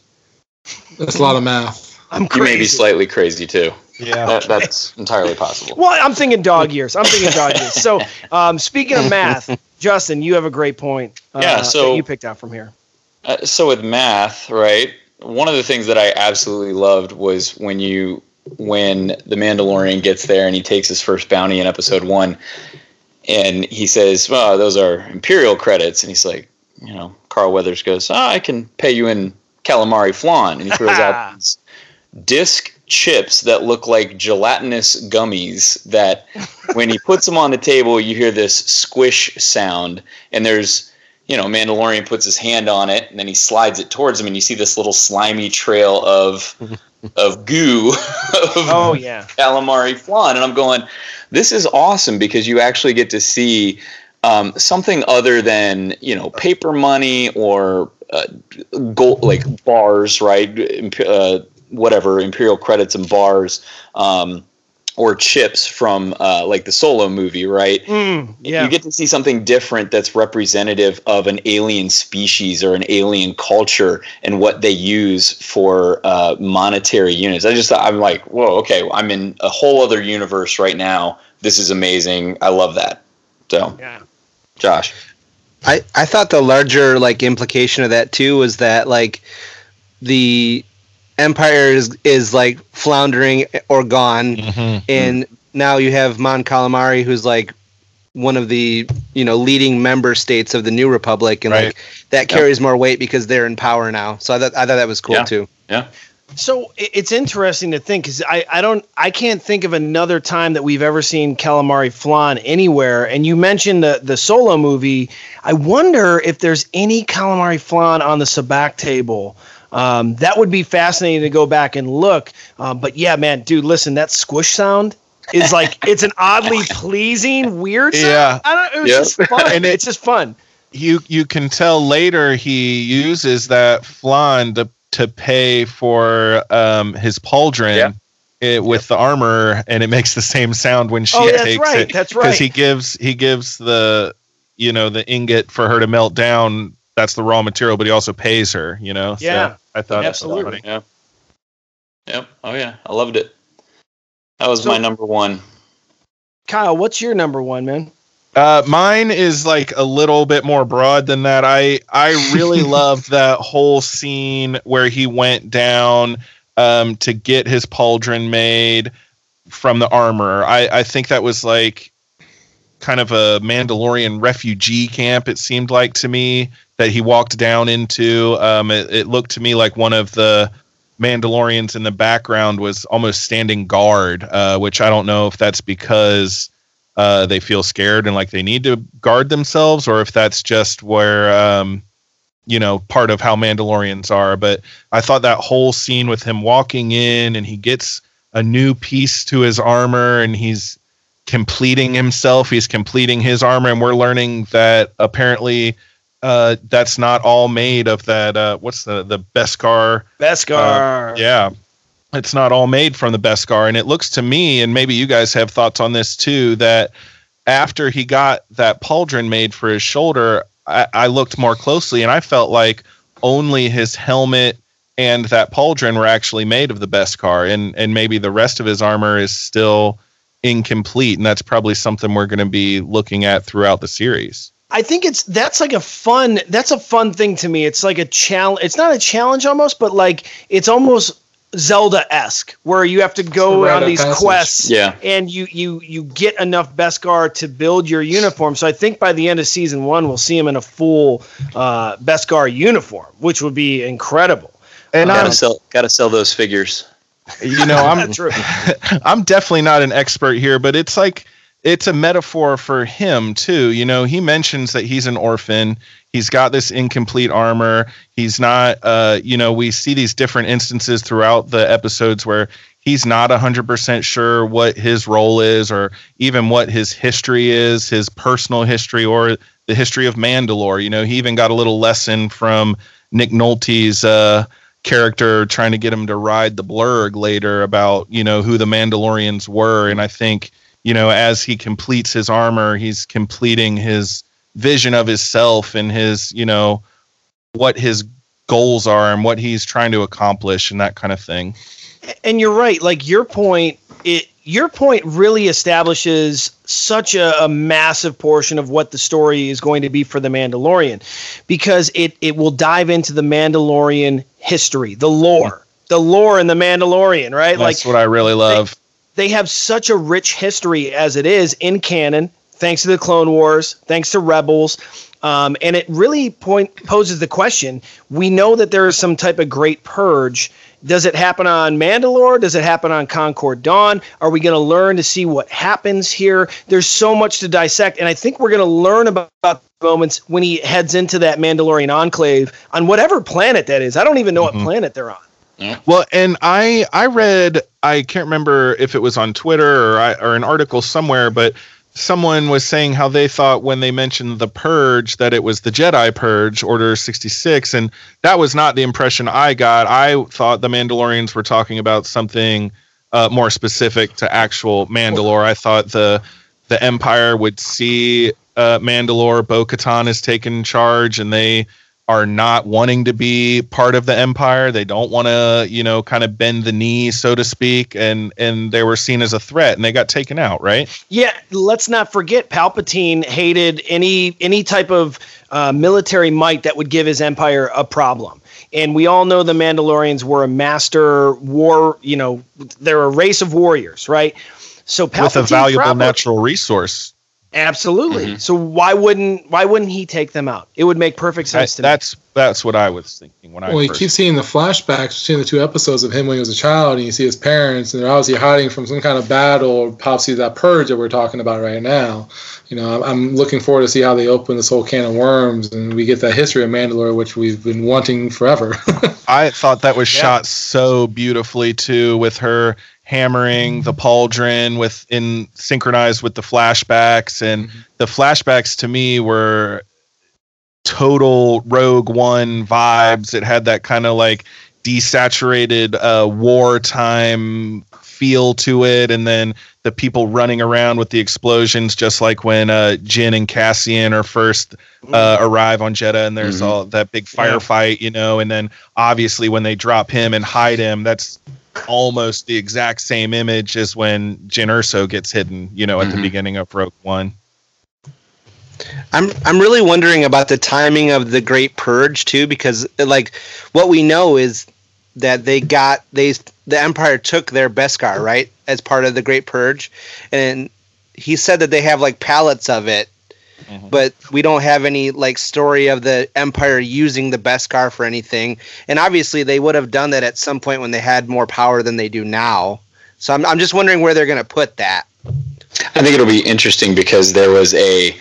That's a lot of math. I'm You may be slightly crazy too. Yeah. That, that's entirely possible. Well, I'm thinking dog years. I'm thinking dog years. So, um, speaking of math, Justin, you have a great point. Uh, Yeah, so- that you picked out from here. Uh, so with math, right? One of the things that I absolutely loved was when you when the Mandalorian gets there and he takes his first bounty in episode one, and he says, "Well, those are Imperial credits," and he's like, you know, Carl Weathers goes, "Ah, "I can pay you in calamari flan," and he throws out these disc chips that look like gelatinous gummies that when he puts them on the table you hear this squish sound. And there's you know mandalorian puts his hand on it and then he slides it towards him and you see this little slimy trail of of goo of Oh yeah. calamari flan. And i'm going this is awesome because you actually get to see um, something other than you know paper money or uh, gold like bars right? Uh, whatever imperial credits and bars um, or chips from uh, like the Solo movie, right? Mm, yeah. You get to see something different that's representative of an alien species or an alien culture and what they use for uh, monetary units. I just I'm like, whoa, okay, I'm in a whole other universe right now. This is amazing. I love that. So, yeah. Josh. I, I thought the larger like implication of that too was that like the empire is is like floundering or gone Mm-hmm. and now you have Mon Calamari who's like one of the you know leading member states of the new republic and Right. like that carries more weight because they're in power now so I thought I thought that was cool Yeah. too Yeah. So it's interesting to think because I, I don't I can't think of another time that we've ever seen calamari flan anywhere. And you mentioned the the solo movie. I wonder if there's any calamari flan on the sabacc table. Um, that would be fascinating to go back and look. Um, but yeah, man, dude, listen, that squish sound is like it's an oddly pleasing, weird sound. Yeah. I don't. It was Yeah. just fun. And it- it's just fun. you you can tell later he uses that flan to to pay for um his pauldron Yeah. it, with the armor and it makes the same sound when she Oh, that's takes right, it that's right because right. he gives he gives the you know the ingot for her to melt down that's the raw material but he also pays her you know Yeah. i thought that was Absolutely. funny. Yeah. Yep. Oh yeah, I loved it. That was So- my number one. Kyle, what's your number one, man? Uh, mine is like a little bit more broad than that. I I really loved that whole scene where he went down um, to get his pauldron made from the armor. I I think that was like kind of a Mandalorian refugee camp. It seemed like to me that he walked down into. Um, it, it looked to me like one of the Mandalorians in the background was almost standing guard, uh, which I don't know if that's because uh, they feel scared and like they need to guard themselves, or if that's just where um, you know part of how Mandalorians are. But I thought that whole scene with him walking in and he gets a new piece to his armor and he's completing himself. He's completing his armor, and we're learning that apparently uh, that's not all made of that. Uh, what's the the Beskar? Beskar. Uh, yeah. It's not all made from the Beskar. And it looks to me, and maybe you guys have thoughts on this too, that after he got that pauldron made for his shoulder, I, I looked more closely and I felt like only his helmet and that pauldron were actually made of the Beskar. And, and maybe the rest of his armor is still incomplete. And that's probably something we're going to be looking at throughout the series. I think it's that's like a fun that's a fun thing to me. It's like a challenge. It's not a challenge almost, but like it's almost Zelda esque, where you have to go Rite on these passage. quests, Yeah. and you you you get enough Beskar to build your uniform. So I think by the end of season one, we'll see him in a full uh, Beskar uniform, which would be incredible. And Gotta I'm, sell. Gotta sell those figures. you know, I'm True. I'm definitely not an expert here, but it's like it's a metaphor for him too. You know, he mentions that he's an orphan. He's got this incomplete armor. He's not uh, you know, we see these different instances throughout the episodes where he's not 100% sure what his role is or even what his history is, his personal history or the history of Mandalore. You know, he even got a little lesson from Nick Nolte's uh character trying to get him to ride the blurrg later about you know who the mandalorians were and i think you know as he completes his armor he's completing his vision of himself and his you know what his goals are and what he's trying to accomplish and that kind of thing. And you're right like your point it your point really establishes such a, a massive portion of what the story is going to be for the mandalorian because it it will dive into the mandalorian history the lore the lore in the mandalorian right? That's like what i really love they have such a rich history as it is in canon, thanks to the Clone Wars, thanks to Rebels. Um, and it really point poses the question: We know that there is some type of great purge. Does it happen on Mandalore? Does it happen on Concord Dawn? Are we going to learn to see what happens here? There's so much to dissect, and I think we're going to learn about, about moments when he heads into that Mandalorian enclave on whatever planet that is. I don't even know what planet they're on. Well, and I I read I can't remember if it was on Twitter or I, or an article somewhere, but someone was saying how they thought when they mentioned the purge that it was the Jedi purge, Order 66, and that was not the impression I got. I thought the Mandalorians were talking about something uh, more specific to actual Mandalore. I thought the the Empire would see uh, Mandalore. Bo Katan is taking charge, and they are not wanting to be part of the Empire. They don't want to, you know, kind of bend the knee, so to speak, and and they were seen as a threat, and they got taken out, right? Yeah, let's not forget Palpatine hated any any type of uh, military might that would give his empire a problem. And we all know the Mandalorians were a master war, you know, they're a race of warriors, right? So Palpatine With a valuable probably- natural resource. Absolutely. Mm-hmm. So why wouldn't why wouldn't he take them out? It would make perfect I- sense to me. that's that's what I was thinking when I Well, you first keep seeing the flashbacks, between the two episodes of him when he was a child, and you see his parents, and they're obviously hiding from some kind of battle, or possibly that purge that we're talking about right now. You know, I'm, I'm looking forward to see how they open this whole can of worms, and we get that history of Mandalore, which we've been wanting forever. I thought that was Yeah. shot so beautifully too, with her hammering the pauldron with in synchronized with the flashbacks, and the flashbacks to me were total Rogue One vibes. It had that kind of like desaturated uh, wartime feel to it, and then the people running around with the explosions, just like when uh, Jyn and Cassian are first uh, arrive on Jedha, and there's Mhm. all that big firefight, you know, and then obviously when they drop him and hide him, that's almost the exact same image as when Jyn Erso gets hidden, you know, at the Mhm. beginning of Rogue One. I'm I'm really wondering about the timing of the Great Purge too, because like what we know is that they got they the Empire took their Beskar right as part of the Great Purge, and he said that they have like pallets of it, Mhm. but we don't have any like story of the Empire using the Beskar for anything. And obviously they would have done that at some point when they had more power than they do now. So I'm I'm just wondering where they're gonna put that. I think it'll be interesting because there was a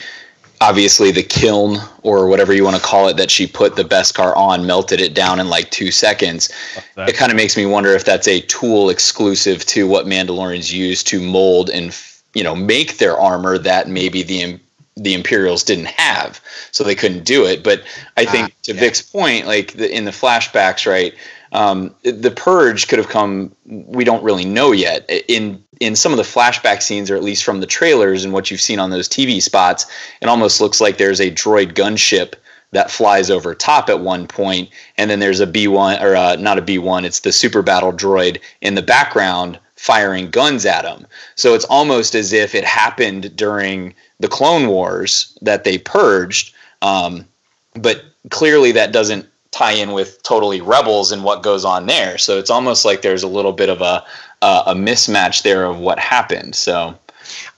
obviously the kiln or whatever you want to call it that she put the Beskar on, melted it down in like two seconds. It kind of makes me wonder if that's a tool exclusive to what Mandalorians use to mold and you know make their armor that maybe the Im- the Imperials didn't have, so they couldn't do it. But I think Ah, to yeah. Vic's point, like the, in the flashbacks, right? Um, the purge could have come. We don't really know yet. In in some of the flashback scenes, or at least from the trailers and what you've seen on those TV spots, it almost looks like there's a droid gunship that flies over top at one point, and then there's a B1 or uh, not a B1. It's the super battle droid in the background firing guns at him. So it's almost as if it happened during the Clone Wars that they purged. Um, but clearly that doesn't tie in with totally rebels and what goes on there so it's almost like there's a little bit of a a, a mismatch there of what happened so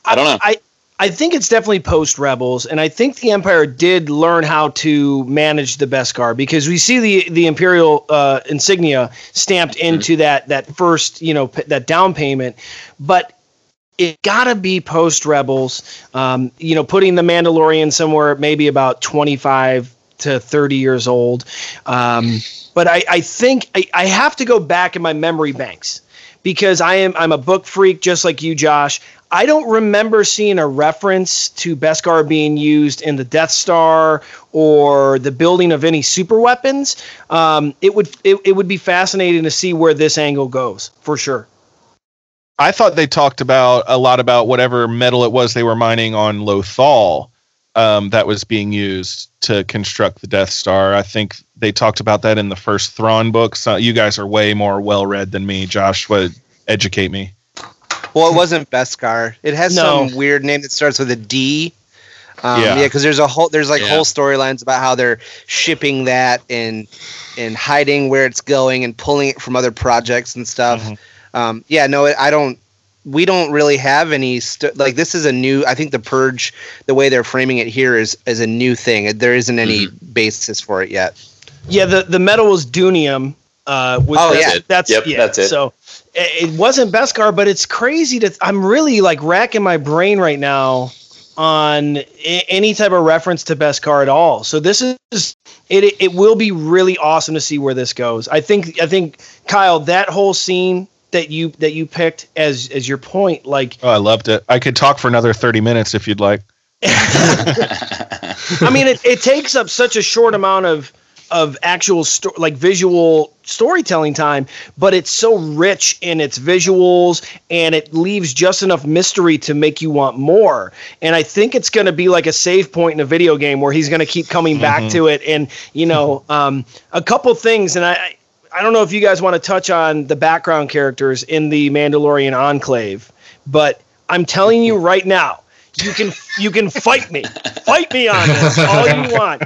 i don't know I I think it's definitely post Rebels, and I think the Empire did learn how to manage the Beskar because we see the the Imperial uh, insignia stamped into that that first you know p- that down payment, but it gotta be post Rebels. Um, you know, putting the Mandalorian somewhere maybe about twenty five to thirty years old. Um, but I, I think I, I have to go back in my memory banks because I am I'm a book freak just like you, Josh. I don't remember seeing a reference to Beskar being used in the Death Star or the building of any super weapons. Um, it would it, it would be fascinating to see where this angle goes for sure. I thought they talked about a lot about whatever metal it was they were mining on Lothal um, that was being used to construct the Death Star. I think they talked about that in the first Thrawn book. So you guys are way more well read than me. Josh would educate me. Well, it wasn't Beskar. It has No. some weird name that starts with a D. Um, Yeah. yeah, because there's a whole there's like Yeah. whole storylines about how they're shipping that and and hiding where it's going and pulling it from other projects and stuff. Mhm. Um, yeah, no, I don't. We don't really have any st- like this is a new. I think the purge, the way they're framing it here is is a new thing. There isn't any basis for it yet. Yeah, the the metal was Doonium. Uh, was Oh, that's, yeah. that's Yep, yeah, that's it. So it, it wasn't Beskar, but it's crazy to. I'm really like racking my brain right now on a- any type of reference to Beskar at all. So this is it. It, it will be really awesome to see where this goes. I think. I think Kyle, that whole scene that you that you picked as as your point, like Oh, I loved it. I could talk for another 30 minutes if you'd like. I mean, it, it takes up such a short amount of of actual sto- like visual storytelling time, but it's so rich in its visuals and it leaves just enough mystery to make you want more. And I think it's going to be like a save point in a video game where he's going to keep coming back Mhm. to it. And you know, um, a couple things, and I. I don't know if you guys want to touch on the background characters in the Mandalorian Enclave, but I'm telling you right now, you can you can fight me, fight me on this all you want.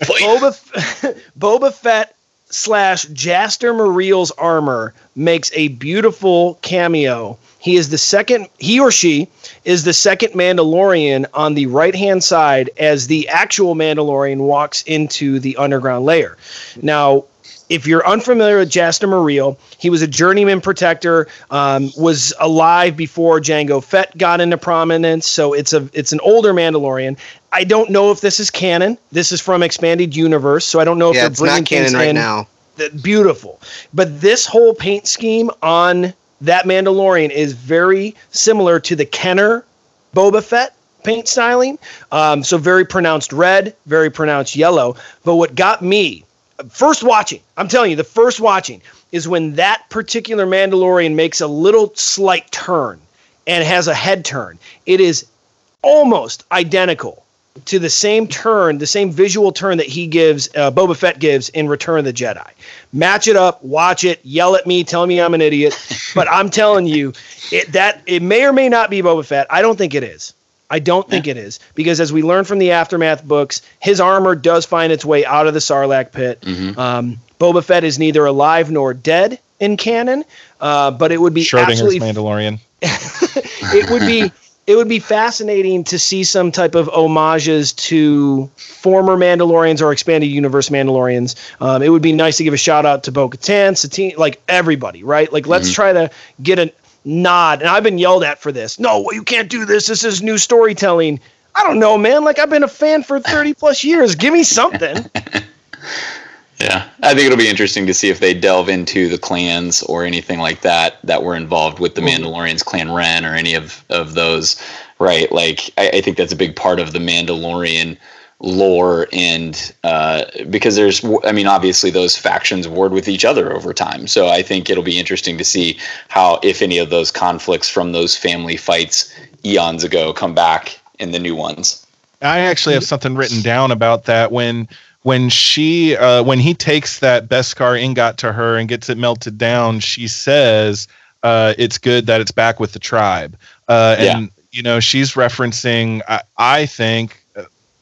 Boba, Boba Fett slash Jaster Mereel's armor makes a beautiful cameo. He is the second, he or she is the second Mandalorian on the right hand side as the actual Mandalorian walks into the underground layer. Now, if you're unfamiliar with Jaster Mereel, he was a journeyman protector, um, was alive before Jango Fett got into prominence. So it's a it's an older Mandalorian. I don't know if this is canon. This is from Expanded Universe, so I don't know if Yeah, they're it's bringing not canon things right in now. beautiful. But this whole paint scheme on that Mandalorian is very similar to the Kenner Boba Fett paint styling. Um, so very pronounced red, very pronounced yellow. But what got me first watching, I'm telling you, the first watching is when that particular Mandalorian makes a little slight turn and has a head turn. It is almost identical to the same turn, the same visual turn that he gives, uh, Boba Fett gives in Return of the Jedi. Match it up, watch it, yell at me, tell me I'm an idiot, but I'm telling you, it that it may or may not be Boba Fett. I don't think it is. I don't think it is because as we learn from the aftermath books, his armor does find its way out of the Sarlacc pit. Mm-hmm. Um, Boba Fett is neither alive nor dead in canon, uh, but it would be Schrodinger's absolutely Mandalorian. it would be it would be fascinating to see some type of homages to former Mandalorians or expanded universe Mandalorians. Um, it would be nice to give a shout out to Bo Katan, Satine, like everybody, right? Like, let's Mhm. try to get a nod. And I've been yelled at for this. No, well, you can't do this. This is new storytelling. I don't know, man. Like, I've been a fan for 30 plus years. Give me something. Yeah, I think it'll be interesting to see if they delve into the clans or anything like that that were involved with the Mandalorians, Clan Ren, or any of of those. Right, like I, I think that's a big part of the Mandalorian lore, and uh, because there's, I mean, obviously those factions warred with each other over time. So I think it'll be interesting to see how, if any of those conflicts from those family fights eons ago come back in the new ones. I actually have something written down about that when when she uh, when he takes that Beskar ingot to her and gets it melted down, she says uh, it's good that it's back with the tribe. Uh, and you know she's referencing I, I think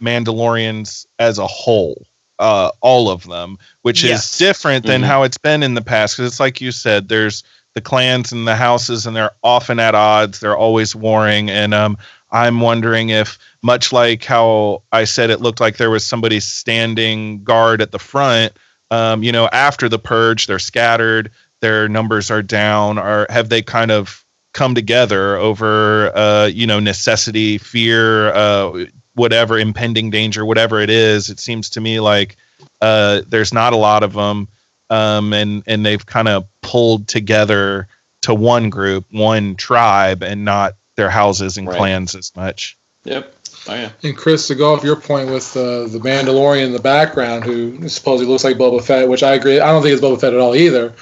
Mandalorians as a whole. Uh, all of them, which Yes. is different than Mhm. how it's been in the past. Because it's like you said, there's the clans and the houses, and they're often at odds. They're always warring, and um, I'm wondering if, much like how I said it looked like there was somebody standing guard at the front, um, you know, after the purge, they're scattered, their numbers are down, or have they kind of come together over, uh, you know, necessity, fear, uh, whatever, impending danger, whatever it is? It seems to me like uh, there's not a lot of them, um, and and they've kind of pulled together to one group, one tribe, and not their houses and Right. clans as much. Yep. Oh yeah. And Chris, to go off your point with uh, the Mandalorian in the background, who supposedly looks like Boba Fett, which I agree. I don't think it's Boba Fett at all either.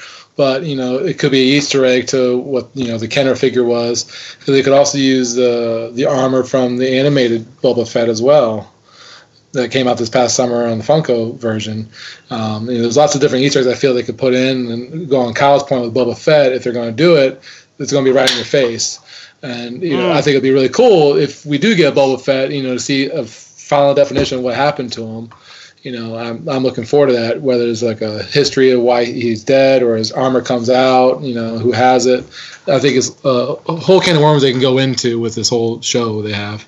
But you know, it could be an Easter egg to what you know the Kenner figure was, because they could also use the the armor from the animated Boba Fett as well, that came out this past summer on the Funko version. Um, you know, there's lots of different Easter eggs I feel they could put in and go on Kyle's point with Boba Fett. If they're going to do it, it's going to be right in your face. And you know, Mm. I think it'd be really cool if we do get Boba Fett. You know, to see a final definition of what happened to him. You know, I'm I'm looking forward to that. Whether it's like a history of why he's dead or his armor comes out. You know, who has it? I think it's a whole can of worms they can go into with this whole show they have.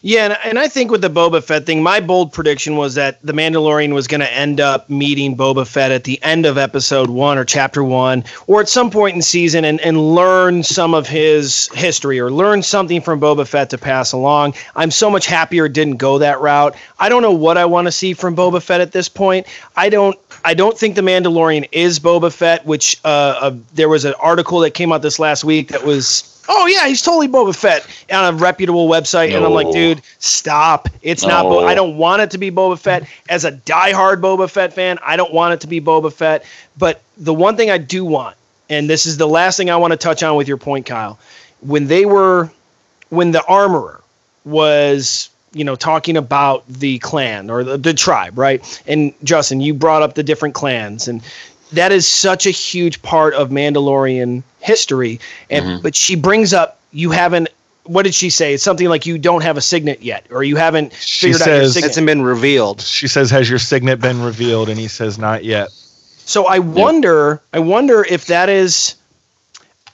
Yeah, and, and I think with the Boba Fett thing, my bold prediction was that the Mandalorian was going to end up meeting Boba Fett at the end of episode one or chapter one, or at some point in season, and, and learn some of his history or learn something from Boba Fett to pass along. I'm so much happier it didn't go that route. I don't know what I want to see from Boba Fett at this point. I don't. I don't think the Mandalorian is Boba Fett, which uh, uh, there was an article that came out this last week that was Oh yeah, he's totally Boba Fett on a reputable website, and I'm like, dude, stop! It's not. Bo- No. I don't want it to be Boba Fett. As a diehard Boba Fett fan, I don't want it to be Boba Fett. But the one thing I do want, and this is the last thing I want to touch on with your point, Kyle, when they were, when the armorer was, you know, talking about the clan or the, the tribe, right? And Justin, you brought up the different clans and that is such a huge part of Mandalorian history. And mm-hmm. but she brings up you haven't what did she say? It's something like you don't have a signet yet, or you haven't She figured out your says- signet. Hasn't been revealed. She says, "Has your signet been revealed?" And he says, "Not yet." So I wonder, I wonder if that is.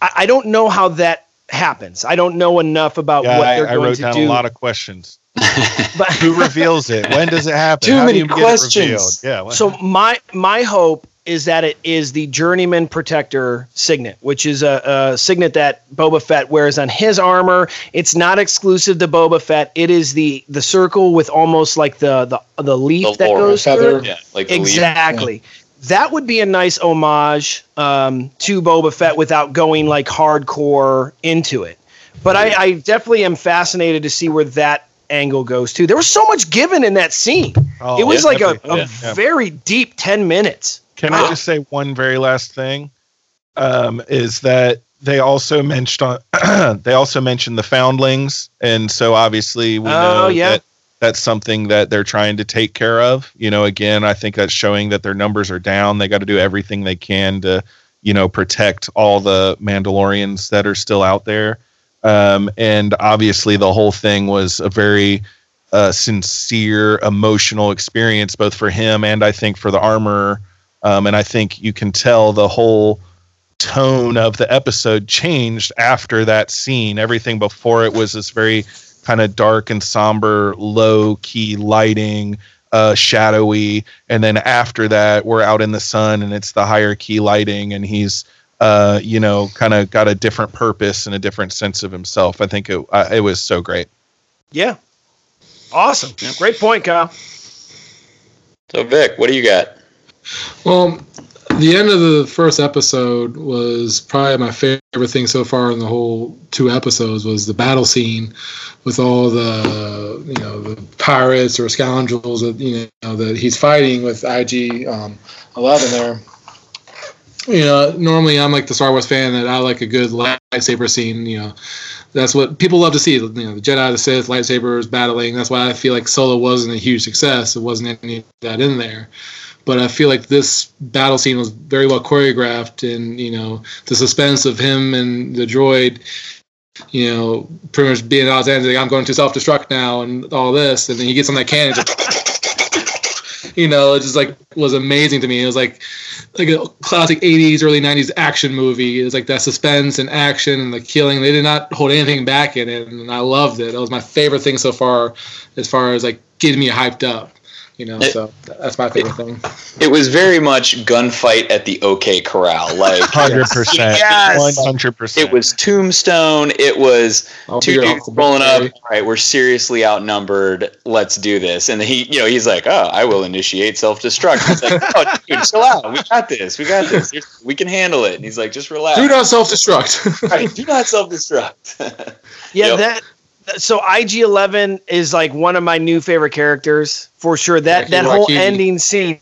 I, I don't know how that happens. I don't know enough about Yeah, what they're I going wrote to down do. a lot of questions. but Who reveals it? When does it happen? Too How do many you get it questions. Yeah. what- so my my hope is that it is the journeyman protector signet, which is a, a signet that Boba Fett wears on his armor. It's not exclusive to Boba Fett. It is the the circle with almost like the the the leaf The that laurel goes feather. through. Yeah, like the leaf. Exactly. That would be a nice homage um, to Boba Fett without going like hardcore into it. But I, I definitely am fascinated to see where that angle goes to. There was so much given in that scene. Oh, it was yeah, like a, definitely. a Yeah. very deep 10 minutes. Can. I just say one very last thing? Um, is that they also mentioned they also mentioned the foundlings, and so obviously we Oh, know yeah. that that's something that they're trying to take care of. You know, again, I think that's showing that their numbers are down. They got to do everything they can to, you know, protect all the Mandalorians that are still out there. Um, and obviously, the whole thing was a very uh, sincere, emotional experience, both for him and I think for the armorer. Um, and I think you can tell the whole tone of the episode changed after that scene. Everything before it was this very kind of dark and somber, low key lighting, uh, shadowy. And then after that, we're out in the sun and it's the higher key lighting, and he's, uh, you know, kind of got a different purpose and a different sense of himself. I think it, uh, it was so great. Yeah. Awesome. Great point, Kyle. So Vic, what do you got? Well, the end of the first episode was probably my favorite thing so far in the whole two episodes was the battle scene with all the you know the pirates or scoundrels that you know that he's fighting with IG um, eleven there. You know, normally I'm like the Star Wars fan that I like a good lightsaber scene. You know, that's what people love to see. You know, the Jedi, the Sith, lightsabers battling. That's why I feel like Solo wasn't a huge success. It wasn't any of that in there but I feel like this battle scene was very well choreographed, and you know the suspense of him and the droid, you know, pretty much being out there, like, I'm going to self-destruct now, and all this, and then he gets on that cannon, just, you know, it just like was amazing to me. It was like like a classic '80s, early '90s action movie. It was like that suspense and action and the killing. They did not hold anything back in it, and I loved it. That was my favorite thing so far, as far as like getting me hyped up. You know, It- so that's my favorite thing. It was very much gunfight at the OK Corral. Like Hundred percent, Yes. one hundred percent. it was Tombstone. It was I'll two figure dudes rolling up. backstory. All right, we're seriously outnumbered. Let's do this. And he, you know, he's like, "Oh, I will initiate self-destruct." It's like, "Oh, dude, chill out. We got this. We got this. You're- We can handle it." And he's like, "Just relax. Do not self-destruct. Right, do not self-destruct." Yeah, Yep. that so IG Eleven is like one of my new favorite characters for sure. That that whole ending scene,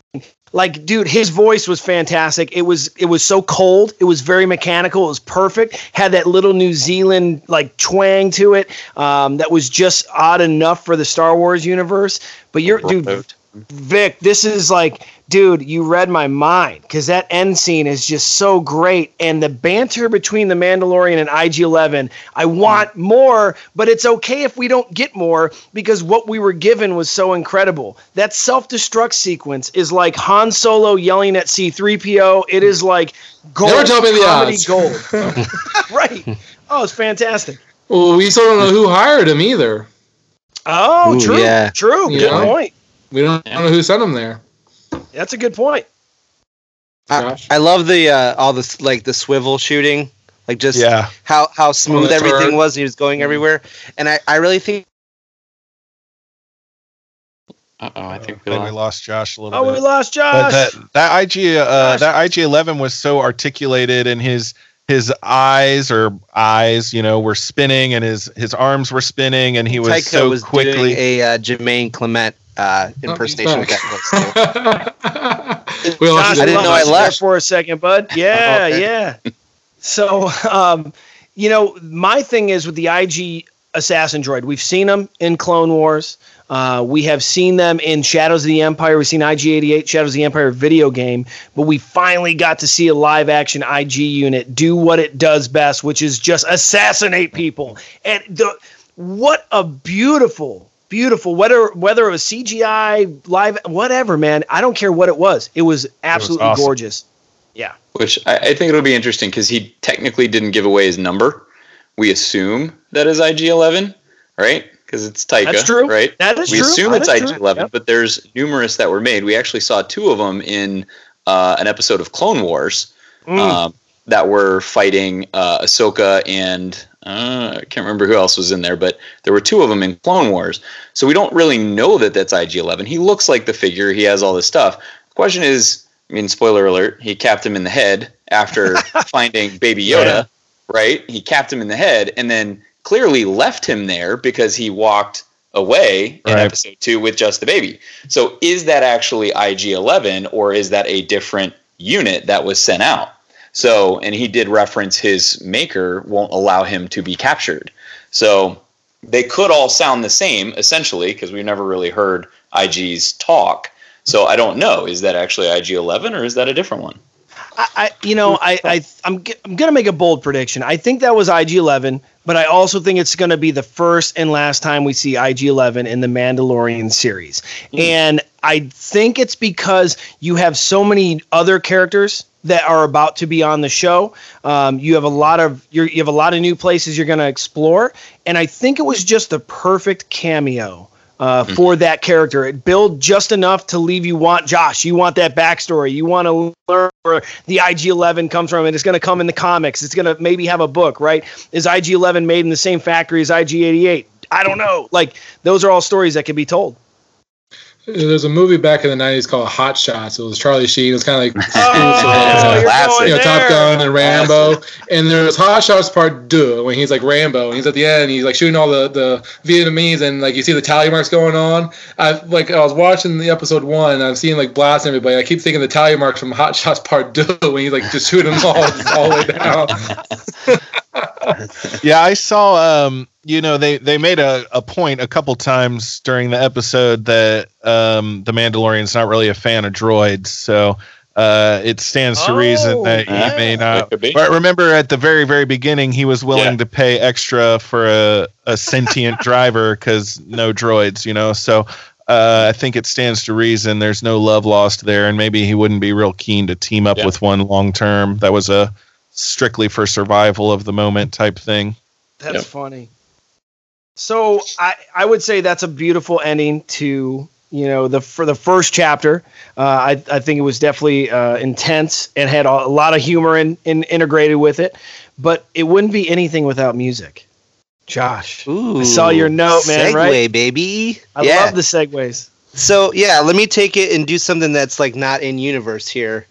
like, dude, his voice was fantastic. It was it was so cold. It was very mechanical. It was perfect. Had that little New Zealand like twang to it. Um, that was just odd enough for the Star Wars universe. But you're dude, Vic, this is like, dude, you read my mind because that end scene is just so great, and the banter between the Mandalorian and IG Eleven. I want more, but it's okay if we don't get more because what we were given was so incredible. That self destruct sequence is like Han Solo yelling at C three PO. It is like gold, Never tell me the comedy odds. gold. right? Oh, it's fantastic. well, we still don't know who hired him either. Oh, Ooh, true, yeah. true. You Good know? point. We don't know who sent him there. That's a good point. I, I love the uh, all this like the swivel shooting, like just Yeah. how how smooth the everything turret. was. He was going everywhere, and I I really think Uh oh, I think we Then we lost. lost Josh a little bit. Oh, bit. we lost But Josh. that that IG uh, that IG Eleven was so articulated, and his his eyes or eyes, you know, were spinning and his his arms were spinning and he was Taika so was quickly doing a uh, Jermaine Clement uh, impersonation of back. that voice too. We Josh, I didn't know I lost you there left. for a second, bud. Yeah, Okay. yeah. So, um, you know, my thing is with the IG assassin droid. We've seen them in Clone Wars. Uh, we have seen them in Shadows of the Empire. We've seen IG88 Shadows of the Empire video game, but we finally got to see a live action IG unit do what it does best, which is just assassinate people. And the what a beautiful beautiful whether whether it was CGI live whatever man I don't care what it was it was absolutely awesome. gorgeous yeah Which I, I think it'll be interesting because he technically didn't give away his number. We assume that is IG11, right? Because it's Taika, That's true. right? That is we true. assume That it's. IG11, Yep. but there's numerous that were made. We actually saw two of them in uh, an episode of Clone Wars Mm. um, that were fighting uh, Ahsoka and uh, I can't remember who else was in there, but there were two of them in Clone Wars. So we don't really know that that's IG11. He looks like the figure. He has all this stuff. The question is, I mean, spoiler alert, he capped him in the head after finding Baby Yoda, Yeah. right? He capped him in the head and then clearly left him there because he walked away in Right. episode two with just the baby. So is that actually IG11 or is that a different unit that was sent out? So, and he did reference his maker won't allow him to be captured. So they could all sound the same essentially because we've never really heard IG's talk. So I don't know. Is that actually IG11 or is that a different one? I, you know I, I I'm I'm gonna make a bold prediction. I think that was IG11 but I also think it's gonna be the first and last time we see IG11 in the Mandalorian series. And I think it's because you have so many other characters that are about to be on the show. Um, you have a lot of you're, you have a lot of new places you're going to explore, and I think it was just the perfect cameo uh, for that character. It built just enough to leave you want Josh. You want that backstory. You want to learn where the IG11 comes from, and it's going to come in the comics. It's going to maybe have a book, right? Is IG11 made in the same factory as IG88? I don't know. Like those are all stories that can be told. There's a movie back in the '90s called Hot Shots. It was Charlie Sheen. It was kind of like Oh, you're Classic. going you know, Top. Gun and Rambo. And there's Hot Shots Part Two when he's like Rambo and he's at the end. He's like shooting all the, the Vietnamese and like you see the tally marks going on. I like I was watching the episode one. And I'm seeing like blasting everybody. I keep thinking the tally marks from Hot Shots Part Two when he's like just shooting them all all the way down. Yeah, I saw. Um, you know, they they made a, a point a couple times during the episode that um, the Mandalorian's not really a fan of droids, so uh, it stands to reason Oh, that he yeah. may not. be. But remember, at the very very beginning, he was willing Yeah. to pay extra for a a sentient driver because no droids, you know. So. Uh, I think it stands to reason there's no love lost there, and maybe he wouldn't be real keen to team up Yeah. with one long term. That was a strictly for survival of the moment type thing. That's Yep. funny. So I I would say that's a beautiful ending to you know the for the first chapter. Uh, I I think it was definitely uh, intense and had a, a lot of humor in, in integrated with it, but it wouldn't be anything without music. Josh, Ooh, I saw your note, man, Segue, right? baby. I yeah. love the segues. So yeah, let me take it and do something that's like not in universe here.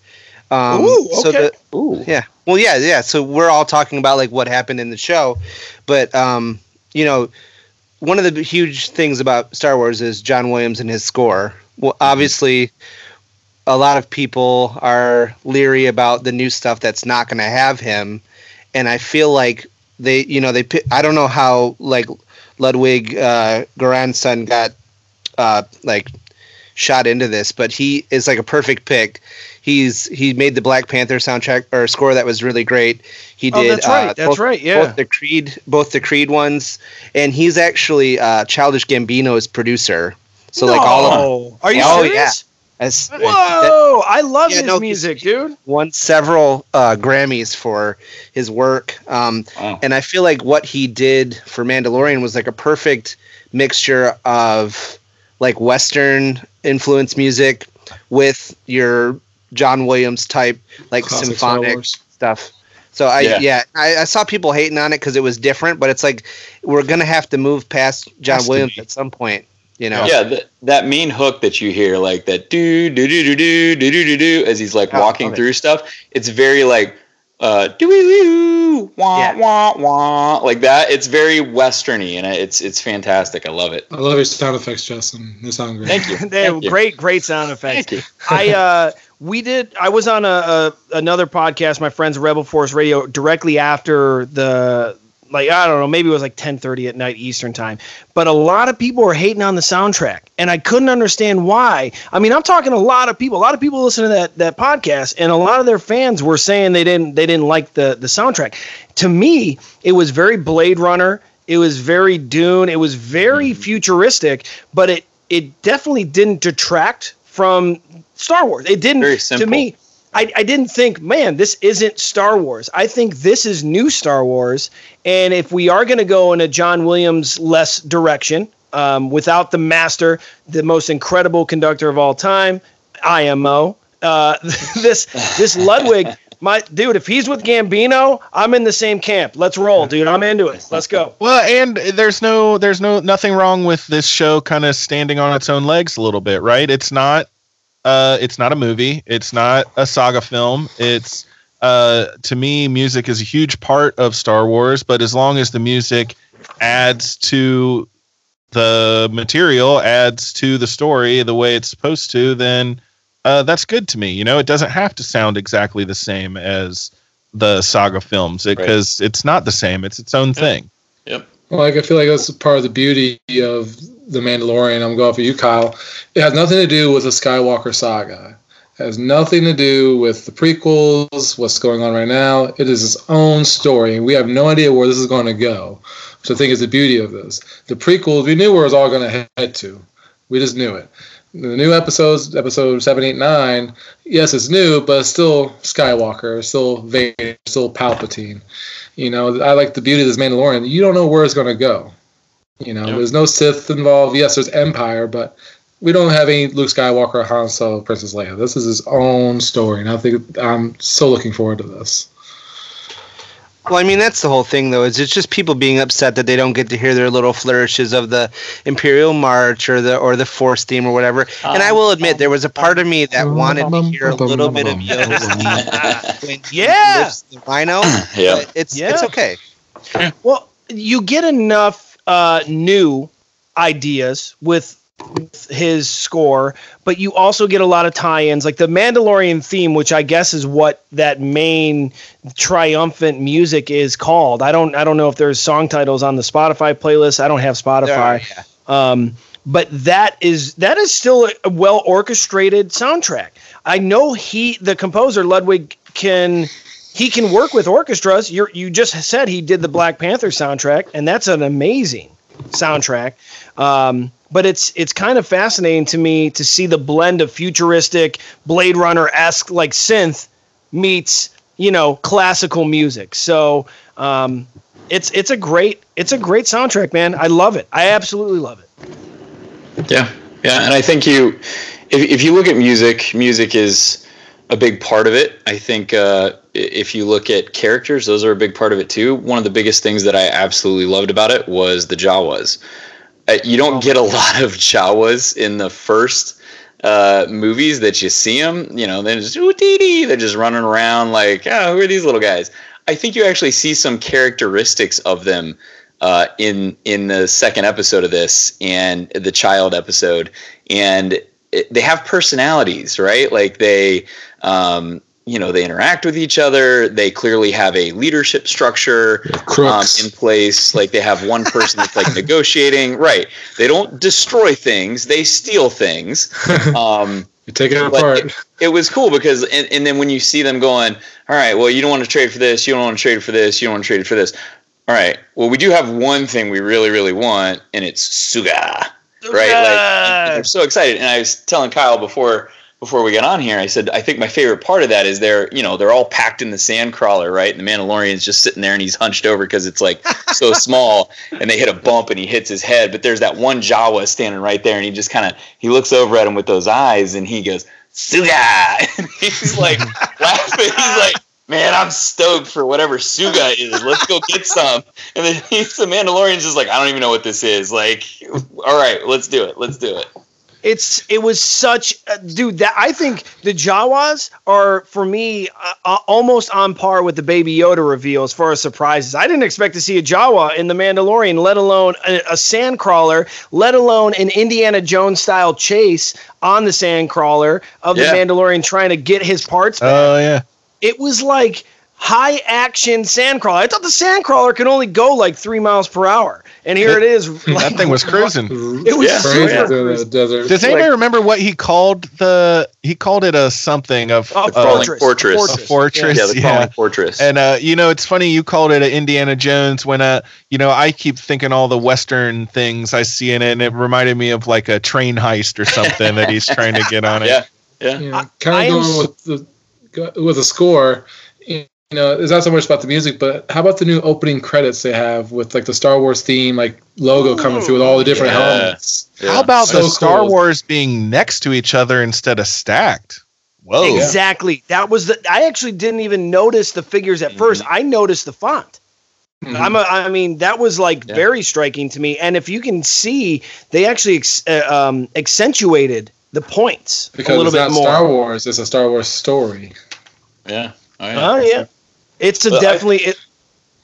Um, Ooh, So the, Ooh. Yeah. Well, yeah, yeah. So we're all talking about like what happened in the show, but um, you know, one of the huge things about Star Wars is John Williams and his score. Well, obviously, a lot of people are leery about the new stuff that's not going to have him, and I feel like they, you know, they. I don't know how like Ludwig uh, Göransson got uh, like shot into this, but he is like a perfect pick. He's he made the Black Panther soundtrack or score that was really great. He did. Oh, did. that's right. uh, That's both- right. Yeah. Both the Creed, both the Creed ones, and he's actually uh, Childish Gambino's producer. So like all of No. Are you Oh, serious? as, Whoa! I love Yeah, his no, he's- music, dude. won several uh, Grammys for his work. Um, Wow. and I feel like what he did for Mandalorian was like a perfect mixture of like Western influence music with your John Williams type like Classic symphonic stuff. So I Yeah. yeah, I, I saw people hating on it because it was different, but it's like we're gonna have to move past John Has Williams at some point. You know, Yeah, that, that main hook that you hear, like that do do do do do do do do do, as he's like Oh, walking love it. through stuff. It's very like uh, doo wah wah wah like that. It's very westerny and it's it's fantastic. I love it. I love your sound effects, Justin. They sound great. Thank you. they have Thank you. great, great sound effects. Thank you. I uh, we did. I was on a, a another podcast, my friends Rebel Force Radio, directly after the like I don't know, maybe it was like ten thirty at night Eastern time. But a lot of people were hating on the soundtrack, and I couldn't understand why. I mean, I'm talking a lot of people. A lot of people listen to that that podcast, and a lot of their fans were saying they didn't they didn't like the the soundtrack. To me, it was very Blade Runner. It was very Dune. It was very mm-hmm. futuristic, but it it definitely didn't detract from Star Wars. It didn't to me. I, I didn't think, man, this isn't Star Wars. I think this is new Star Wars. And if we are going to go in a John Williams less direction, um, without the master, the most incredible conductor of all time, IMO, uh, this this Ludwig, my dude, if he's with Gambino, I'm in the same camp. Let's roll, dude. I'm into it. Let's go. Well, and there's no there's no nothing wrong with this show kind of standing on its own legs a little bit, right? It's not uh it's not a movie, it's not a saga film. It's uh to me music is a huge part of Star Wars, but as long as the music adds to the material, adds to the story the way it's supposed to, then uh that's good to me. You know, it doesn't have to sound exactly the same as the saga films because it's not the same. It's its own thing. Yep. Like I feel like that's part of the beauty of the Mandalorian. I'm going for you, Kyle. It has nothing to do with the Skywalker saga. It has nothing to do with the prequels, what's going on right now. It is its own story, we have no idea where this is going to go. Which I think is the beauty of this. The prequels, we knew where it was all going to head to. We just knew it. The new episodes, episode seven, eight, nine. Yes, it's new, but it's still Skywalker, it's still Vader, it's still Palpatine. You know, I like the beauty of this Mandalorian. You don't know where it's going to go. You know, Yep. there's no Sith involved. Yes, there's Empire, but we don't have any Luke Skywalker, Han Solo, Princess Leia. This is his own story, and I think I'm so looking forward to this. Well, I mean that's the whole thing, though. Is it's just people being upset that they don't get to hear their little flourishes of the Imperial March or the or the Force theme or whatever. and I will admit, there was a part of me that wanted to hear a little bit of Yoda's theme when Yeah. lifts the rhino. Yeah. It's Yeah. it's okay. Well, you get enough uh, new ideas with with his score, but you also get a lot of tie-ins, like the Mandalorian theme, which I guess is what that main triumphant music is called. I don't, I don't know if there's song titles on the Spotify playlist. I don't have Spotify. yeah. Um, but that is that is still a well orchestrated soundtrack. I know he, the composer Ludwig, can he can work with orchestras. You you just said he did the Black Panther soundtrack, and that's an amazing soundtrack. Um, but it's it's kind of fascinating to me to see the blend of futuristic Blade Runner esque like synth meets you know classical music. So um, it's it's a great it's a great soundtrack, man. I love it. I absolutely love it. Yeah, yeah, and I think you, if if you look at music, music is a big part of it. I think uh, if you look at characters, those are a big part of it too. One of the biggest things that I absolutely loved about it was the Jawas. Uh, you don't get a lot of Jawas in the first uh, movies that you see them. You know, they're just ooh dee dee. They're just running around like, oh, who are these little guys? I think you actually see some characteristics of them uh, in in the second episode of this and the child episode, and it, they have personalities, right? Like they, um, you know, they interact with each other. They clearly have a leadership structure um, in place. Like they have one person that's like negotiating, right? They don't destroy things; they steal things. Um, You take it apart. It, it was cool because, and, and then when you see them going, all right, well, you don't want to trade for this, you don't want to trade for this, you don't want to trade for this. All right, well, we do have one thing we really, really want, and it's Suga, right? Like and they're so excited. And I was telling Kyle before before we got on here, I said I think my favorite part of that is they're you know they're all packed in the sand crawler, right? And the Mandalorian's just sitting there and he's hunched over because it's like so small, and they hit a bump and he hits his head. But there's that one Jawa standing right there, and he just kind of he looks over at him with those eyes, and he goes Suga, and he's like laughing. He's like. Man, I'm stoked for whatever Suga is. Let's go get some. And then he's the Mandalorian's just like, I don't even know what this is. Like, all right, let's do it. Let's do it. It's it was such uh, dude that I think the Jawas are for me uh, uh, almost on par with the Baby Yoda reveal as far as surprises. I didn't expect to see a Jawa in the Mandalorian, let alone a, a sandcrawler, let alone an Indiana Jones style chase on the sandcrawler of Yeah. the Mandalorian trying to get his parts back Oh yeah. it was like high action sandcrawler. I thought the sandcrawler could only go like three miles per hour, and here it is. That thing was cruising. It was Yeah. super Crazy through cruising. the desert. Does anybody remember what he called the? He called it a something of uh, Crawling fortress. fortress. a fortress. Yeah, the yeah. fortress. And uh, you know, it's funny you called it a Indiana Jones when uh, you know, I keep thinking all the Western things I see in it, and it reminded me of like a train heist or something that he's trying to get on it. yeah, yeah. Yeah, kind of going with the with the score. You know, it's not so much about the music, but how about the new opening credits they have with like the Star Wars theme, like logo coming through with all the different Yeah. elements. Yeah. How about So the Star cool. Wars being next to each other instead of stacked? Whoa. Exactly. That was the. I actually didn't even notice the figures at first. I noticed the font. Mhm. I'm a, I mean, that was like Yeah. very striking to me. And if you can see, they actually ex, uh, um, accentuated the points because a little it's bit not more. Star Wars; it's a Star Wars story. yeah. Oh, yeah. Oh yeah, it's a But I- definitely. it,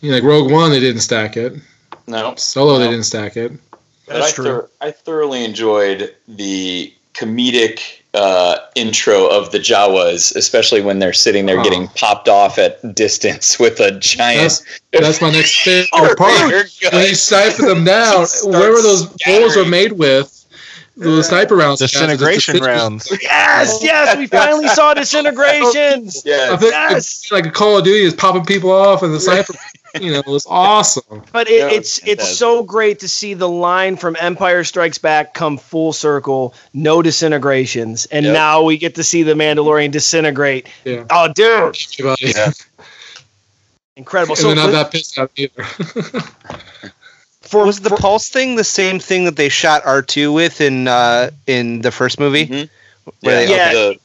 You know, like Rogue One, they didn't stack it. No, Solo, they didn't stack it. But That's I, true. thor- I thoroughly enjoyed the comedic uh, intro of the Jawas, especially when they're sitting there Oh. getting popped off at distance with a giant. That's that's my next favorite Oh, part. your When you gun. sniper them down, Just starts wherever those bowls are made with, the sniper rounds, Disintegration rounds. yes, yes, we finally saw disintegrations. I think Yes. it's like a Call of Duty is popping people off, and the sniper, you know, was awesome. But it, Yeah, it's it's fantastic. so great to see the line from Empire Strikes Back come full circle, no disintegrations, and Yep. now we get to see the Mandalorian disintegrate. Yeah. Oh, dude, Yeah. incredible! and So they're not that pissed out either. For Was the for- pulse thing the same thing that they shot R two with in uh, in the first movie? Mhm. Yeah, they- Yeah. The,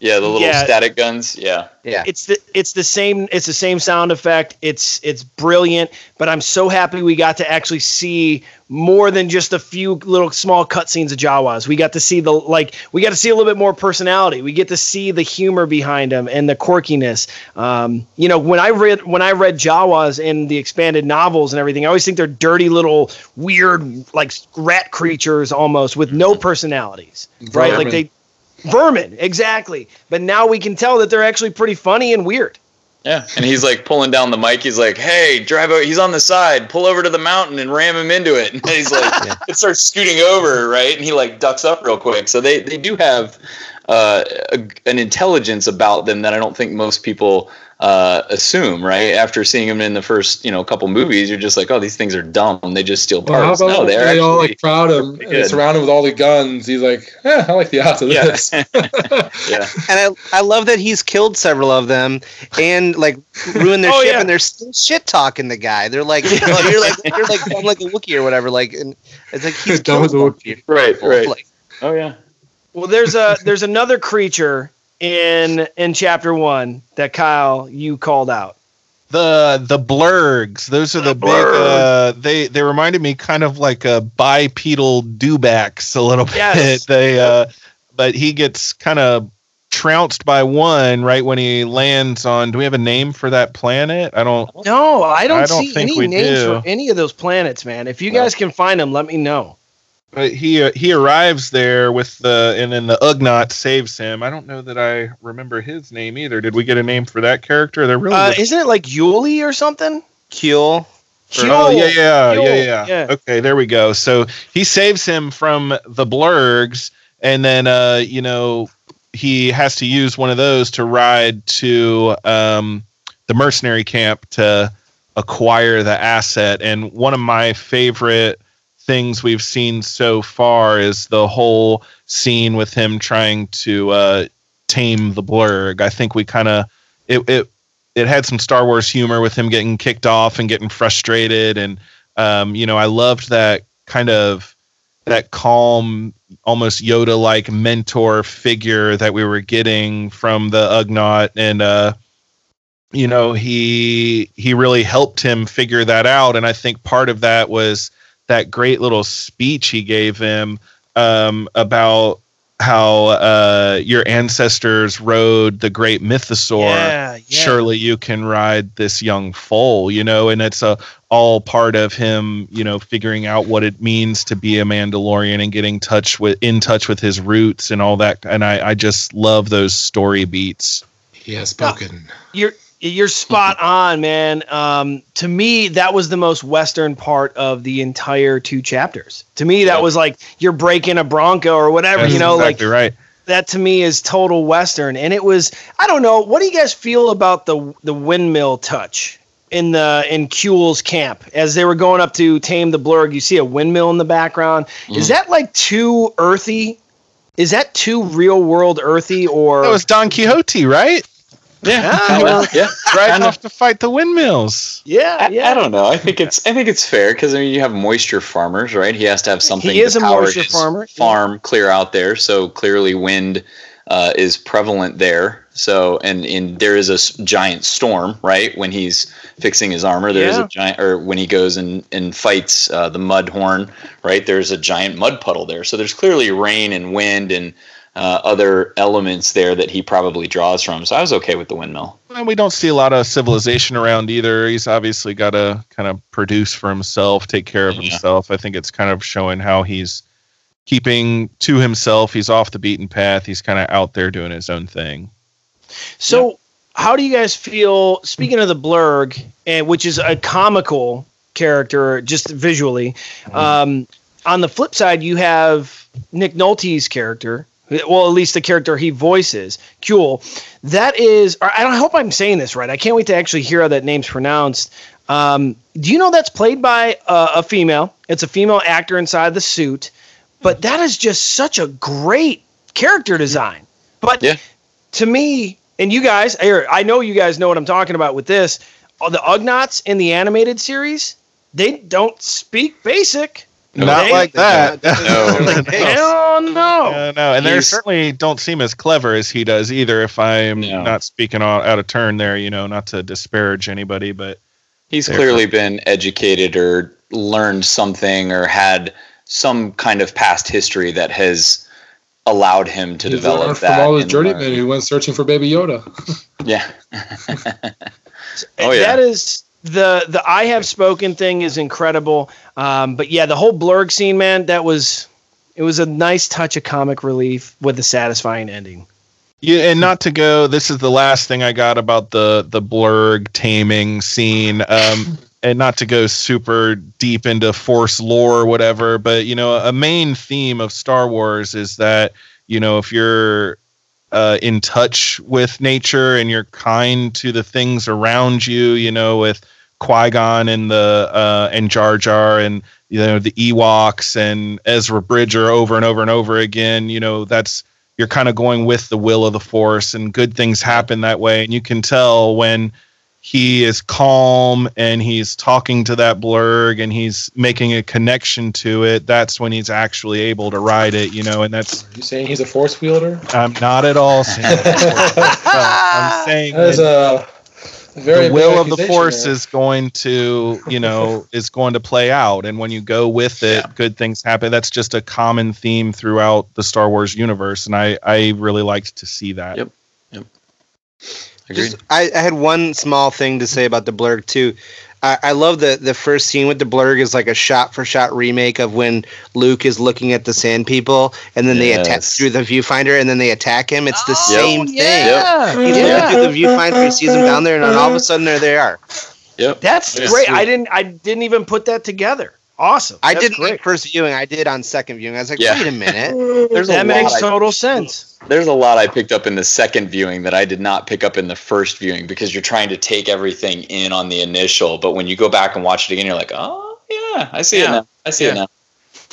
yeah, the little Yeah. static guns. Yeah, yeah. it's the it's the same it's the same sound effect. It's it's brilliant, but I'm so happy we got to actually see more than just a few little small cutscenes of Jawas. We got to see the like we got to see a little bit more personality. We get to see the humor behind them and the quirkiness. Um, you know, when I read when I read Jawas in the expanded novels and everything, I always think they're dirty little weird like rat creatures almost with no personalities, right? Like they vermin exactly. But now we can tell that they're actually pretty funny and weird. yeah. And he's like pulling down the mic. He's like, "Hey, drive over." He's on the side. Pull over to the mountain and ram him into it. And he's like, it starts scooting over, right? And he like ducks up real quick. So they they do have uh, a, an intelligence about them that I don't think most people uh, assume, right? After seeing them in the first, you know, couple movies, you're just like, oh, these things are dumb. They just steal parts. about no, they're they all like crowd him pretty and good. surround him with all the guns? He's like, eh, I like the odds of yeah, this. yeah. And I, I love that he's killed several of them and like ruined their Oh, ship yeah. and they're still shit talking the guy. They're like, oh, you're like you're like dumb like a Wookiee or whatever. Like and it's like he's Dumb as a them. Right, right. Like, Oh yeah. Well, there's a there's another creature in in chapter one that Kyle you called out. The the blurrgs. Those are the, big. Uh, they they reminded me kind of like a bipedal dewbacks a little bit. Yes. They uh, but he gets kind of trounced by one right when he lands on. Do we have a name for that planet? I don't. No, I don't, I don't see think any we names do. for any of those planets, man. If you No. guys can find them, let me know. But he uh, he arrives there with the and then the Ugnaught saves him. I don't know that I remember his name either. Did we get a name for that character? They're really Uh, isn't it like Yuli or something? Kuiil. Oh yeah, yeah, yeah, yeah, yeah. Okay, there we go. So he saves him from the blurrgs, and then uh, you know he has to use one of those to ride to um, the mercenary camp to acquire the asset. And one of my favorite things we've seen so far is the whole scene with him trying to uh, tame the blurrg. I think we kind of it, it it had some Star Wars humor with him getting kicked off and getting frustrated, and um, you know I loved that kind of that calm, almost Yoda-like mentor figure that we were getting from the Ugnaught, and uh, you know he he really helped him figure that out, and I think part of that was that great little speech he gave him um, about how uh, your ancestors rode the great mythosaur. Yeah, yeah. Surely you can ride this young foal, you know, and it's a all part of him, you know, figuring out what it means to be a Mandalorian and getting touch with in touch with his roots and all that. And I, I just love those story beats. He has spoken. You're you're spot on, man. Um, to me, that was the most western part of the entire two chapters. To me, that was like you're breaking a bronco or whatever, That's you know, exactly like right. that to me is total western. And it was I don't know, what do you guys feel about the the windmill touch in the in Kuiil's camp as they were going up to tame the blurrg? You see a windmill in the background. Is that like too earthy? Is that too real world earthy or That was Don Quixote, right? Yeah, Ah, kinda, well, yeah. Right kinda. to fight the windmills. yeah, yeah. I don't know. I think it's I think it's fair because I mean you have moisture farmers, right? He has to have something. He is to a moisture his farmer, yeah. Farm clear out there, so clearly wind uh, is prevalent there. So and in there is a giant storm, right? When he's fixing his armor, there is Yeah. a giant, or when he goes and and fights uh, the Mudhorn, right? There's a giant mud puddle there. So there's clearly rain and wind and uh, other elements there that he probably draws from. So I was okay with the windmill. And we don't see a lot of civilization around either. He's obviously got to kind of produce for himself, take care of Yeah. himself. I think it's kind of showing how he's keeping to himself. He's off the beaten path. He's kind of out there doing his own thing. So, how do you guys feel? Speaking of the blurrg, and which is a comical character, just visually. Um, on the flip side, you have Nick Nolte's character. Well, at least the character he voices, Kuiil. That is, I don't hope I'm saying this right. I can't wait to actually hear how that name's pronounced. Um, do you know that's played by a, a female? It's a female actor inside the suit, but that is just such a great character design. But Yeah. to me, and you guys, I know you guys know what I'm talking about with this. uh, The Ugnaughts in the animated series, they don't speak basic. Not They- like that. No. Hell no. Uh, no, and they certainly don't seem as clever as he does either. If I'm No. not speaking out, out of turn there, you know, not to disparage anybody, but He's They're- clearly been educated or learned something or had some kind of past history that has allowed him to He develop learned that. from all his and journeymen who went searching for Baby Yoda. Yeah. Oh, yeah. That is the the I have spoken thing is incredible. Um, but yeah, the whole blurrg scene, man, that was it was a nice touch of comic relief with a satisfying ending. Yeah, and not to go. This is the last thing I got about the the blurrg taming scene. Um, and not to go super deep into Force lore or whatever, but you know, a main theme of Star Wars is that you know if you're uh, in touch with nature and you're kind to the things around you, you know, with Qui Gon and the uh, and Jar Jar and you know the Ewoks and Ezra Bridger over and over and over again. You know, that's you're kind of going with the will of the Force, and good things happen that way. And you can tell when he is calm and he's talking to that blurrg and he's making a connection to it. That's when he's actually able to ride it. You know, and that's Are you saying he's a force wielder? I'm not at all saying. I'm saying That is that a very the will of the force there. is going to you know is going to play out and when you go with it good things happen that's just a common theme throughout the star wars universe and i i really liked to see that Yep. Yep. Agreed. Just, I, I had one small thing to say about the blurrg too. I, I love the the first scene with the blurrg is like a shot for shot remake of when Luke is looking at the Sand People and then they attack through the viewfinder and then they attack him. It's the Oh, same thing. Yeah, He's yeah. looking through the viewfinder, he sees them down there, and then all of a sudden there they are. Yep. That's Yeah. great. I didn't I didn't even put that together. Awesome. I That's didn't great. like first viewing. I did on second viewing. I was like, Yeah. wait a minute. There's a that makes lot I- total sense. There's a lot I picked up in the second viewing that I did not pick up in the first viewing because you're trying to take everything in on the initial, but when you go back and watch it again, you're like, oh yeah, I see it now. I see Yeah. it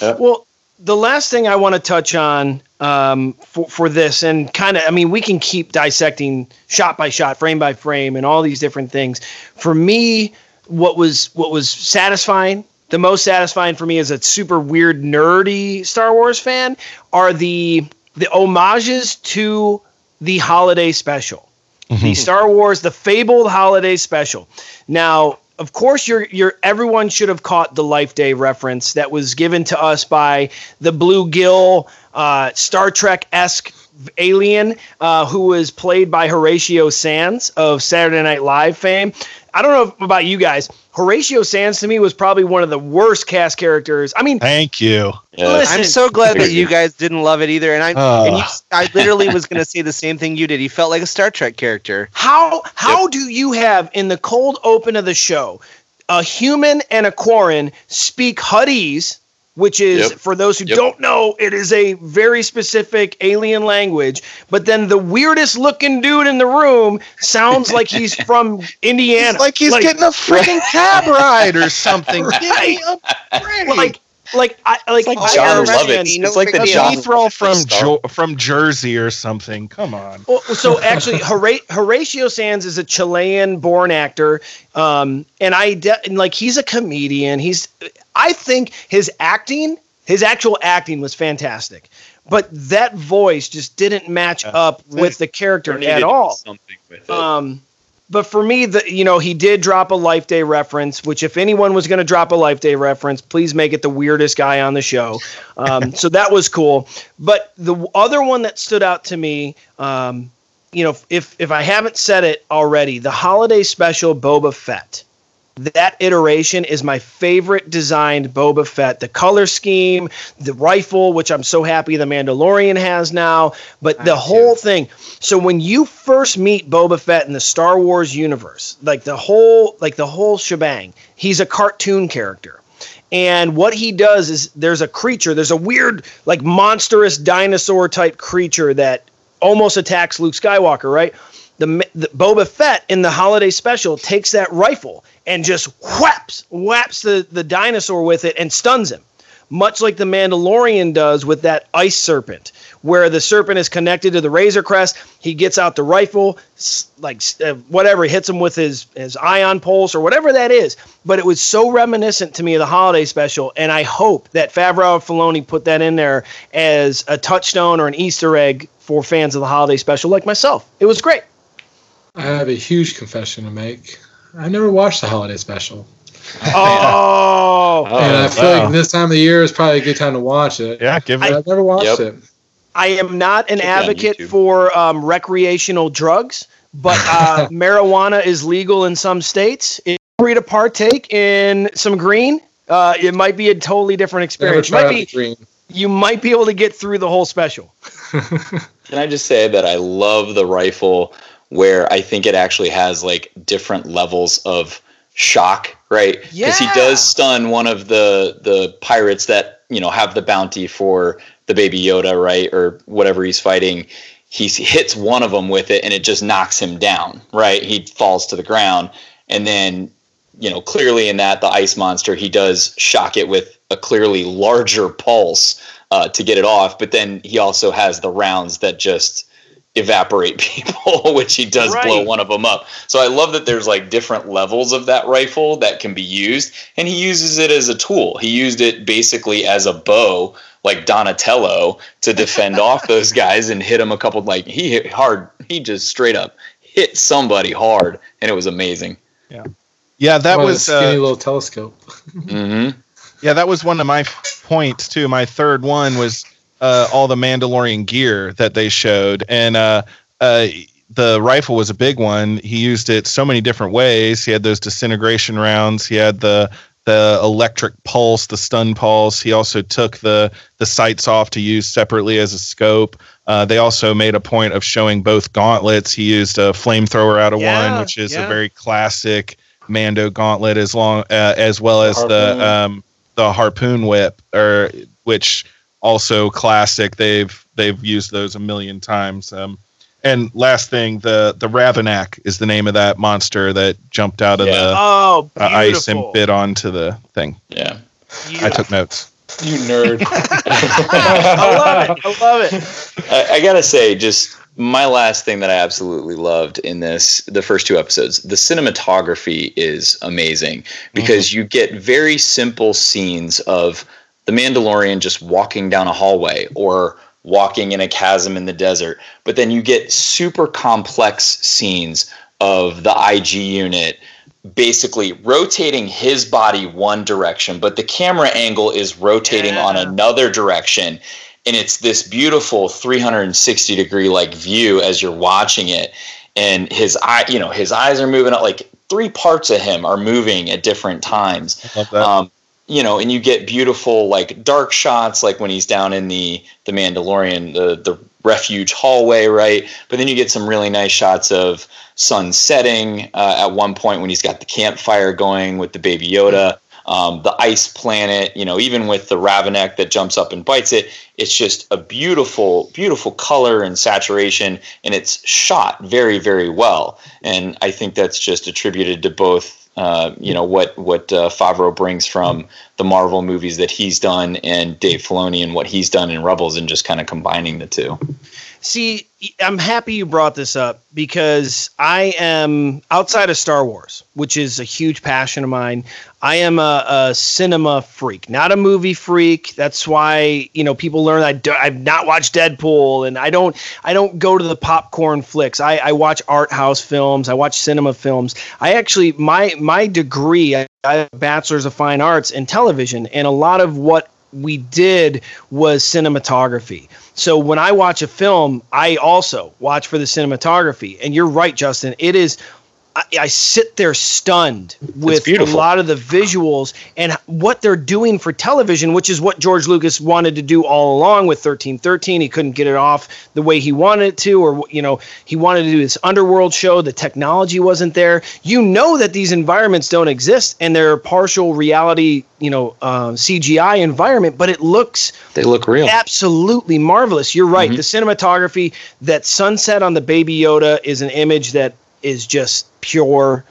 now. Well, the last thing I want to touch on um, for for this, and kind of, I mean, we can keep dissecting shot by shot, frame by frame, and all these different things. For me, what was what was satisfying, the most satisfying for me as a super weird nerdy Star Wars fan, are the the homages to the holiday special. The Star Wars, the fabled holiday special. Now, of course, you're you're everyone should have caught the Life Day reference that was given to us by the bluegill uh, Star Trek esque alien uh, who was played by Horatio Sanz of Saturday Night Live fame. I don't know about you guys. Horatio Sanz to me was probably one of the worst cast characters. I mean, Thank you. listen, I'm so glad that you guys didn't love it either. And I Oh. and you, ah. I literally was going to say the same thing you did. He felt like a Star Trek character. How how do you have in the cold open of the show a human and a Quarren speak Huttese, which is Yep. for those who Yep. don't know, it is a very specific alien language. But then the weirdest looking dude in the room sounds like he's from Indiana. It's like he's getting a freaking cab ride or something. Give me a break. like like I like, like I John understand- Lovett. No It's like the big John deal. From jo- from Jersey or something. Come on. Well, so actually, Horatio Sanz is a Chilean-born actor, um, and I de- and like he's a comedian. He's, I think his acting, his actual acting was fantastic, but that voice just didn't match up with the character at all. Something with it. Um, but for me, the you know he did drop a Life Day reference. Which, if anyone was going to drop a Life Day reference, please make it the weirdest guy on the show. Um, so that was cool. But the other one that stood out to me, um, you know, if if I haven't said it already, the holiday special Boba Fett. That iteration is my favorite designed Boba Fett. The color scheme, the rifle, which I'm so happy the Mandalorian has now, but the whole thing. So when you first meet Boba Fett in the Star Wars universe, like the whole like the whole shebang, he's a cartoon character. And what he does is there's a creature, there's a weird like monstrous dinosaur type creature that almost attacks Luke Skywalker, right? The, the Boba Fett in the holiday special takes that rifle and just whaps whaps the, the dinosaur with it and stuns him much like the Mandalorian does with that ice serpent, where the serpent is connected to the Razor Crest. He gets out the rifle, like uh, whatever, hits him with his his ion pulse or whatever that is. But it was so reminiscent to me of the holiday special, and I hope that Favreau and Filoni put that in there as a touchstone or an Easter egg for fans of the holiday special like myself. It was great. I have a huge confession to make. I never watched the holiday special, Oh, and I feel wow. like this time of the year is probably a good time to watch it. Yeah, give it. I've never watched Yep. it. I am not an Check advocate for um, recreational drugs, but uh, marijuana is legal in some states. If you're free to partake in some green, uh, it might be a totally different Never experience. tried Might be, green. you might be able to get through the whole special. Can I just say that I love the rifle where I think it actually has like different levels of shock, right? Because he does stun one of the the pirates that you know have the bounty for the baby Yoda, right, or whatever he's fighting. He hits one of them with it, and it just knocks him down, right? He falls to the ground, and then you know clearly in that the ice monster he does shock it with a clearly larger pulse uh, to get it off, but then he also has the rounds that just evaporate people, which he does blow one of them up. So I love that there's like different levels of that rifle that can be used, and he uses it as a tool. He used it basically as a bow, like Donatello, to defend off those guys and hit him a couple. Like he hit hard, he just straight up hit somebody hard, and it was amazing. Yeah, yeah, that What a was skinny uh, little telescope. hmm yeah, that was one of my points too. My third one was uh, all the Mandalorian gear that they showed, and uh, uh, the rifle was a big one. He used it so many different ways. He had those disintegration rounds. He had the the electric pulse, the stun pulse. He also took the the sights off to use separately as a scope. Uh, they also made a point of showing both gauntlets. He used a flamethrower out of Yeah, one, which is yeah. a very classic Mando gauntlet, as long uh, as well as the harpoon. um, the harpoon whip, or which also classic. They've they've used those a million times. Um, and last thing, the the Ravinak is the name of that monster that jumped out of Yeah. the Oh, uh, ice and bit onto the thing. Yeah. I took notes. You nerd. I love it. I love it. I, I gotta say, just my last thing that I absolutely loved in this, the first two episodes, the cinematography is amazing because you get very simple scenes of the Mandalorian just walking down a hallway or walking in a chasm in the desert, but then you get super complex scenes of the IG unit basically rotating his body one direction, but the camera angle is rotating yeah. on another direction. And it's this beautiful 360 degree like view as you're watching it. And his eye, you know, his eyes are moving up like three parts of him are moving at different times. Um, you know, and you get beautiful like dark shots, like when he's down in the the Mandalorian, the the refuge hallway, right? But then you get some really nice shots of sun setting uh, at one point when he's got the campfire going with the baby Yoda. Um, the ice planet, you know, even with the Ravinak that jumps up and bites it, it's just a beautiful, beautiful color and saturation, and it's shot very, very well. And I think that's just attributed to both uh, you know what what uh, Favreau brings from the Marvel movies that he's done and Dave Filoni and what he's done in Rebels and just kind of combining the two. See, I'm happy you brought this up because I am outside of Star Wars, which is a huge passion of mine. I am a, a cinema freak, not a movie freak. That's why you know people learn I do, I've not watched Deadpool, and I don't I don't go to the popcorn flicks. I, I watch art house films. I watch cinema films. I actually my my degree. I, I have a bachelor's of fine arts in television, and a lot of what we did was cinematography. So when I watch a film, I also watch for the cinematography. And you're right, Justin. It is I, I sit there stunned with a lot of the visuals and what they're doing for television, which is what George Lucas wanted to do all along with 1313. He couldn't get it off the way he wanted it to, or, you know, he wanted to do this underworld show. The technology wasn't there. You know that these environments don't exist and they're partial reality, you know, uh, CGI environment, but it looks. They look real. Absolutely marvelous. You're right. Mm-hmm. The cinematography, that sunset on the Baby Yoda is an image that is just pure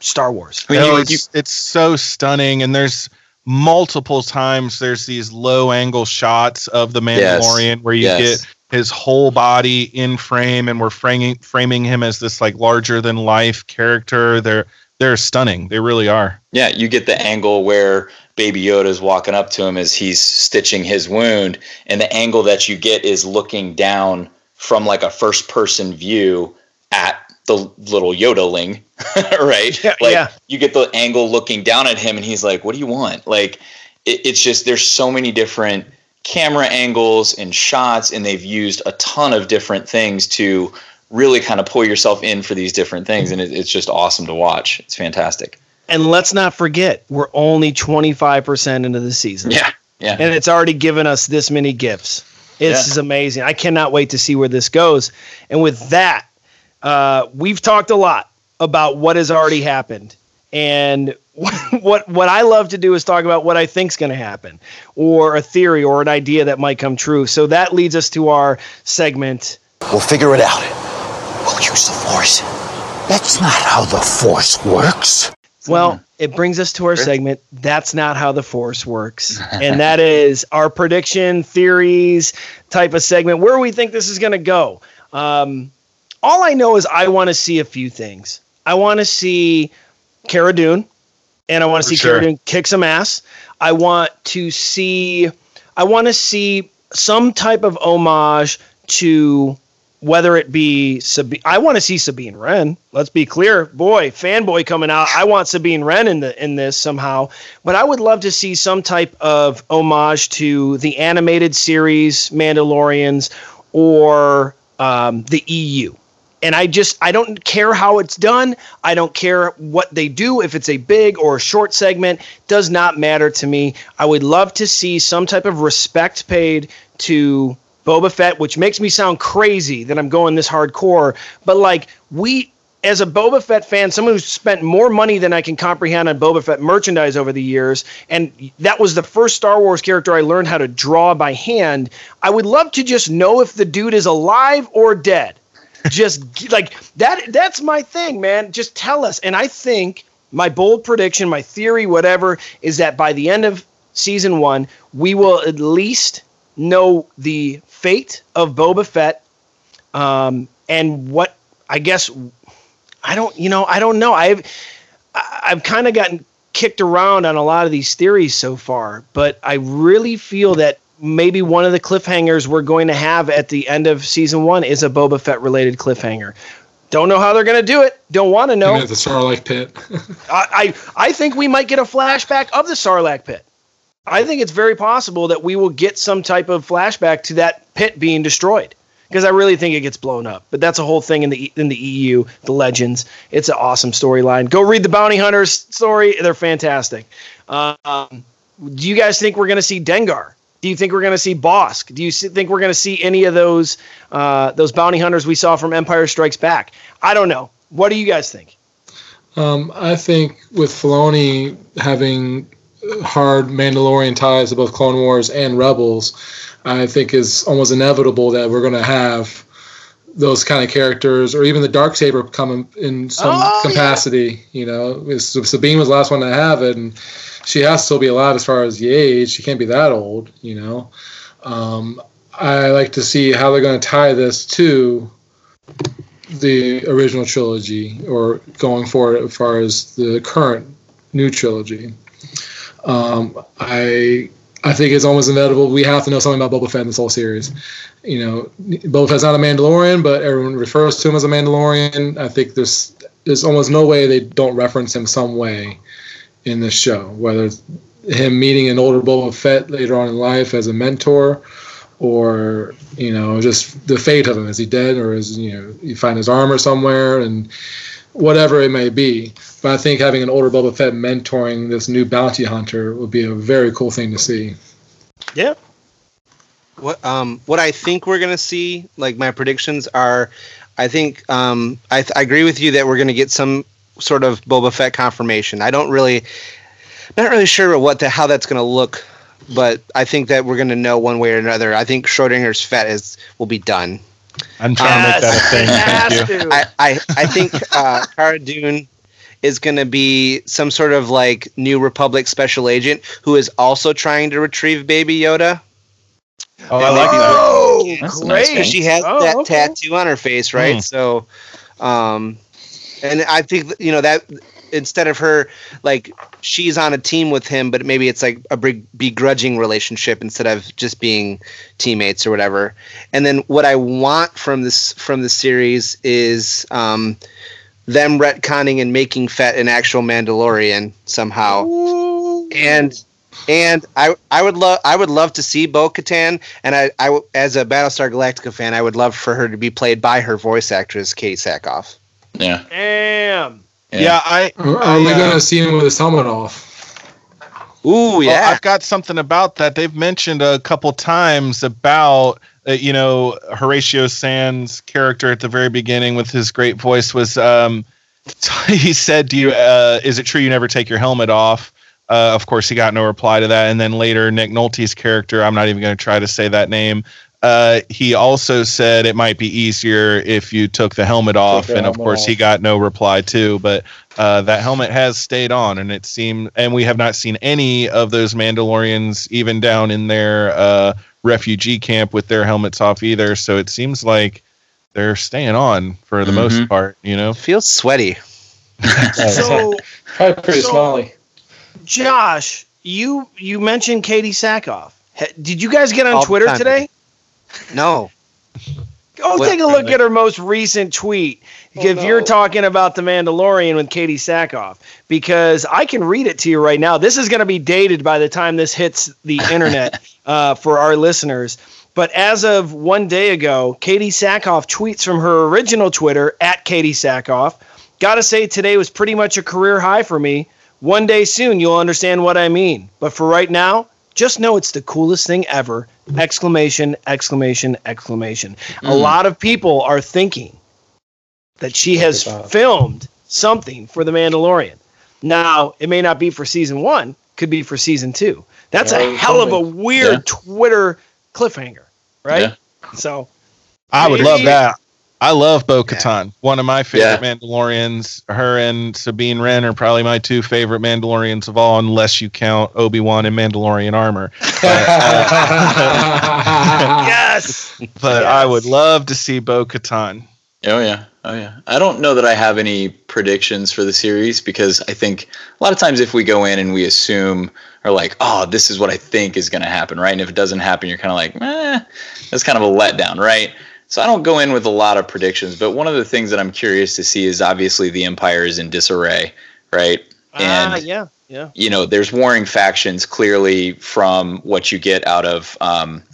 Star Wars. I mean, you, it's, you, it's so stunning, and there's multiple times there's these low angle shots of the Mandalorian yes. where you yes. get his whole body in frame, and we're framing framing him as this like larger than life character. They're they're stunning. They really are. Yeah, you get the angle where Baby Yoda is walking up to him as he's stitching his wound, and the angle that you get is looking down from like a first person view at the little Yodaling, right? Yeah, like yeah. you get the angle looking down at him, and he's like, "What do you want?" Like it, it's just there's so many different camera angles and shots, and they've used a ton of different things to really kind of pull yourself in for these different things, and it, it's just awesome to watch. It's fantastic. And let's not forget, we're only 25% into the season. Yeah. Yeah. And it's already given us this many gifts. This yeah. is amazing. I cannot wait to see where this goes. And with that, uh, we've talked a lot about what has already happened, and what what I love to do is talk about what I think is going to happen, or a theory or an idea that might come true. So that leads us to our segment. We'll figure it out. We'll use the force. That's not how the force works. Well, it brings us to our segment. That's not how the force works. And that is our prediction, theories type of segment where we think this is going to go. Um, all I know is I want to see a few things. I want to see Cara Dune, and I want to see sure. Cara Dune kick some ass. I want to see, I want to see some type of homage to whether it be Sabine. I want to see Sabine Wren. Let's be clear, boy, fanboy coming out. I want Sabine Wren in the in this somehow. But I would love to see some type of homage to the animated series Mandalorians or um, the EU and I just I don't care how it's done. I don't care what they do if it's a big or a short segment does not matter to me. I would love to see some type of respect paid to Boba Fett, which makes me sound crazy that I'm going this hardcore, but like we as a Boba Fett fan, someone who's spent more money than I can comprehend on Boba Fett merchandise over the years, and that was the first Star Wars character I learned how to draw by hand. I would love to just know if the dude is alive or dead just like that that's my thing man. Just tell us. And i think my bold prediction my theory whatever is that by the end of season one we will at least know the fate of boba fett um, and what i guess i don't you know i don't know. I've i've kind of gotten kicked around on a lot of these theories so far but i really feel that maybe one of the cliffhangers we're going to have at the end of season one is a Boba Fett related cliffhanger. Don't know how they're going to do it. Don't want to know. The Sarlacc pit. I, I I think we might get a flashback of the Sarlacc pit. I think it's very possible that we will get some type of flashback to that pit being destroyed because I really think it gets blown up. But that's a whole thing in the in the EU, the Legends. It's an awesome storyline. Go read the Bounty Hunters story; they're fantastic. Um, do you guys think we're going to see Dengar? Do you think we're going to see Bossk? Do you think we're going to see any of those uh, those bounty hunters we saw from Empire Strikes Back? I don't know. What do you guys think? Um, I think with Filoni having hard Mandalorian ties to both Clone Wars and Rebels, I think is almost inevitable that we're going to have those kind of characters, or even the dark saber come in, some Oh, capacity. You know, Sabine was the last one to have it, and she has to still be alive as far as the age. She can't be that old. You know, um, I like to see how they're going to tie this to the original trilogy, or going forward as far as the current new trilogy. Um, I I think it's almost inevitable. We have to know something about Boba Fett in this whole series. You know, Boba Fett's not a Mandalorian, but everyone refers to him as a Mandalorian. I think there's there's almost no way they don't reference him some way in this show, whether it's him meeting an older Boba Fett later on in life as a mentor, or you know just the fate of him. Is he dead, or is you know you find his armor somewhere, and whatever it may be. But I think having an older Boba Fett mentoring this new bounty hunter would be a very cool thing to see. Yeah. What um what I think we're gonna see, like my predictions are, I think um I, th- I agree with you that we're gonna get some sort of Boba Fett confirmation. I don't really, not really sure what the how that's gonna look, but I think that we're gonna know one way or another. I think Schrodinger's Fett is will be done. I'm trying to make that a thing. Thank you. I, I, I think uh, Cara Dune is going to be some sort of like New Republic special agent who is also trying to retrieve Baby Yoda. Oh, I like Oh, that. That's a great. nice she has Oh, that okay. tattoo on her face, right? Hmm. So, um, and I think you know that instead of her like she's on a team with him, but maybe it's like a big begrudging relationship instead of just being teammates or whatever. And then what I want from this from the series is um, them retconning and making Fett an actual Mandalorian somehow. And and I I would love I would love to see Bo Katan and I, I as a Battlestar Galactica fan I would love for her to be played by her voice actress Kate Sackhoff. Yeah. Damn. Yeah, I. Are, are I, we uh, going to see him with his helmet off? Ooh Well, yeah. I've got something about that. They've mentioned a couple times about uh, you know Horatio Sanz' character at the very beginning with his great voice was um, he said, "Do you uh, is it true you never take your helmet off?" Uh, of course, he got no reply to that. And then later, Nick Nolte's character, I'm not even going to try to say that name. Uh, he also said it might be easier if you took the helmet off, the and of course, off. he got no reply too. But uh, that helmet has stayed on, and it seemed, and we have not seen any of those Mandalorians even down in their uh, refugee camp with their helmets off either. So it seems like they're staying on for the Mhm. most part. You know, Feels sweaty. So, Probably pretty So- smelly. Josh, you you mentioned Katee Sackhoff. Did you guys get on All Twitter time. today? No. Go What- take a look at her most recent tweet. if you're talking about the Mandalorian with Katee Sackhoff, because I can read it to you right now. This is going to be dated by the time this hits the internet uh, for our listeners. But as of one day ago, Katee Sackhoff tweets from her original Twitter at Katee Sackhoff. Gotta say, today was pretty much a career high for me. One day soon, you'll understand what I mean. But for right now, just know it's the coolest thing ever! Exclamation! Exclamation! Exclamation! A Mm. lot of people are thinking that she has filmed something for The Mandalorian. Now, it may not be for season one, could be for season two. That's a hell of a weird Yeah. Twitter cliffhanger, right? Yeah. So, I would love that. I love Bo Katan, one of my favorite Mandalorians. Her and Sabine Wren are probably my two favorite Mandalorians of all, unless you count Obi Wan and Mandalorian armor. yes. But I would love to see Bo Katan. Oh yeah, oh yeah. I don't know that I have any predictions for the series because I think a lot of times if we go in and we assume or like, oh, this is what I think is going to happen, right? And if it doesn't happen, you're kind of like, eh, that's kind of a letdown, right? So I don't go in with a lot of predictions, but one of the things that I'm curious to see is obviously the Empire is in disarray, right? Ah, yeah, yeah. you know, there's warring factions clearly from what you get out of um,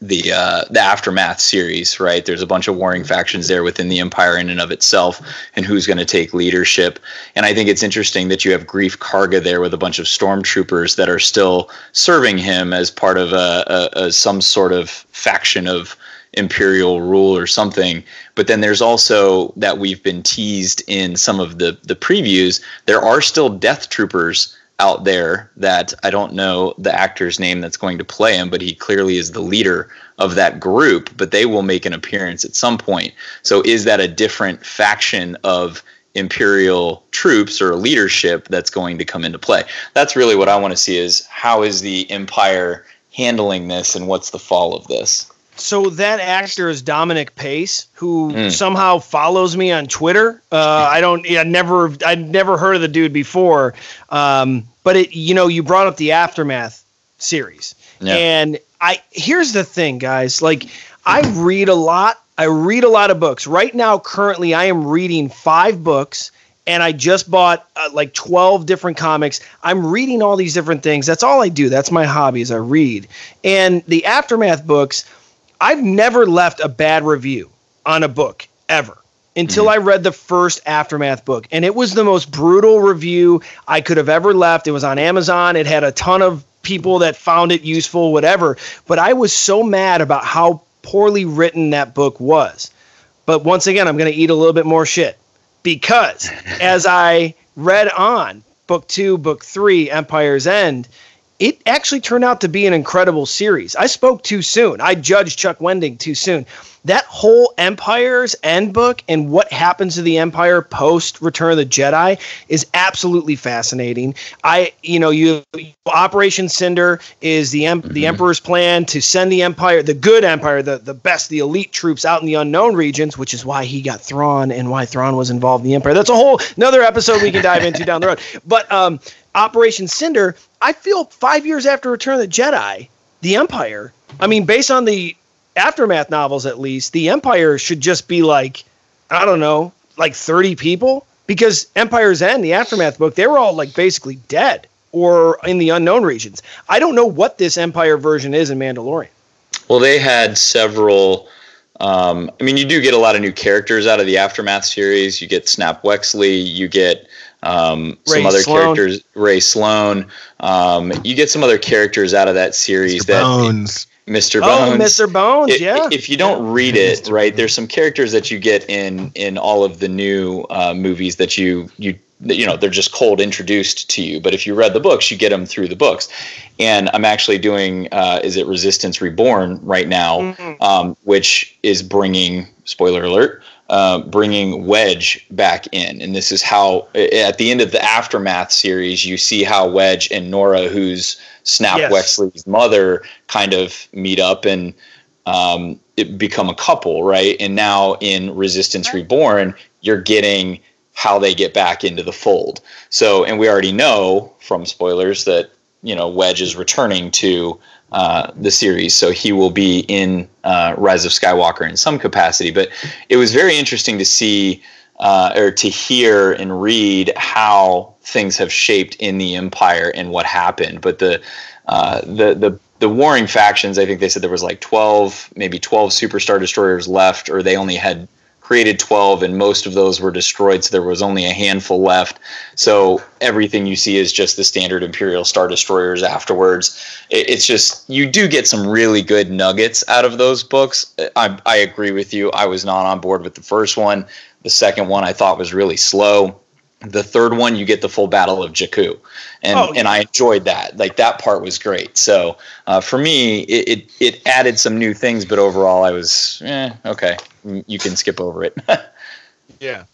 the uh, the aftermath series, right? There's a bunch of warring factions there within the empire in and of itself, and who's going to take leadership. And I think it's interesting that you have Greef Karga there with a bunch of stormtroopers that are still serving him as part of a, a, a some sort of faction of imperial rule or something but then there's also that we've been teased in some of the the previews there are still death troopers out there that I don't know the actor's name that's going to play him, but he clearly is the leader of that group, but they will make an appearance at some point. So is that a different faction of imperial troops or leadership that's going to come into play? That's really what I want to see is how is the empire handling this and what's the fall of this? So that actor is Dominic Pace, who Mm. somehow follows me on Twitter. Uh, I don't, I never, I'd never heard of the dude before. Um, but it, you know, you brought up the aftermath series, Yeah. and I here's the thing, guys. Like, I read a lot. I read a lot of books right now. Currently, I am reading five books. And I just bought uh, like 12 different comics. I'm reading all these different things. That's all I do. That's my hobby is I read. And the aftermath books, I've never left a bad review on a book ever until mm-hmm. I read the first Aftermath book. And it was the most brutal review I could have ever left. It was on Amazon. It had a ton of people that found it useful, whatever. But I was so mad about how poorly written that book was. But once again, I'm going to eat a little bit more shit because as I read on book two, book three, Empire's End, it actually turned out to be an incredible series. I spoke too soon. I judged Chuck Wendig too soon. That whole Empire's End book and what happens to the Empire post Return of the Jedi is absolutely fascinating. I, you know, you Operation Cinder is the em- the Emperor's plan to send the Empire, the good Empire, the the best, the elite troops out in the unknown regions, which is why he got Thrawn and why Thrawn was involved in the Empire. That's a whole another episode we can dive into down the road. But um, Operation Cinder, I feel five years after Return of the Jedi, the Empire. I mean, based on the aftermath novels, at least, the Empire should just be like, I don't know, like thirty people, because Empire's End, the aftermath book, they were all like basically dead or in the unknown regions. I don't know what this Empire version is in Mandalorian. Well, they had several. Um, I mean, you do get a lot of new characters out of the Aftermath series. You get Snap Wexley. You get um, some other Sloane. characters, Rae Sloane. Um, you get some other characters out of that series that Bones. Mr. Oh, Bones. Mr. Bones, I- yeah. If you don't read it, right, there's some characters that you get in in all of the new uh, movies that you you you know they're just cold introduced to you. But if you read the books, you get them through the books. And I'm actually doing uh, is it Resistance Reborn right now, um, which is bringing spoiler alert. Uh, bringing Wedge back in, and this is how at the end of the aftermath series, you see how Wedge and Norra, who's Snap Yes. Wexley's mother, kind of meet up and um, it become a couple, right? And now in Resistance Reborn, you're getting how they get back into the fold. So, and we already know from spoilers that you know Wedge is returning to uh, the series, so he will be in uh, Rise of Skywalker in some capacity. But it was very interesting to see uh, or to hear and read how things have shaped in the Empire and what happened. But the uh, the the the warring factions, I think they said there was like twelve, maybe twelve superstar destroyers left, or they only had created 12 and most of those were destroyed so there was only a handful left. So everything you see is just the standard imperial star destroyers afterwards. It, it's just you do get some really good nuggets out of those books. I, I agree with you. I was not on board with the first one. The second one i thought was really slow the third one you get the full battle of jakku and Oh, and i enjoyed that like that part was great so uh, for me it, it it added some new things but overall i was eh, okay you can skip over it Yeah.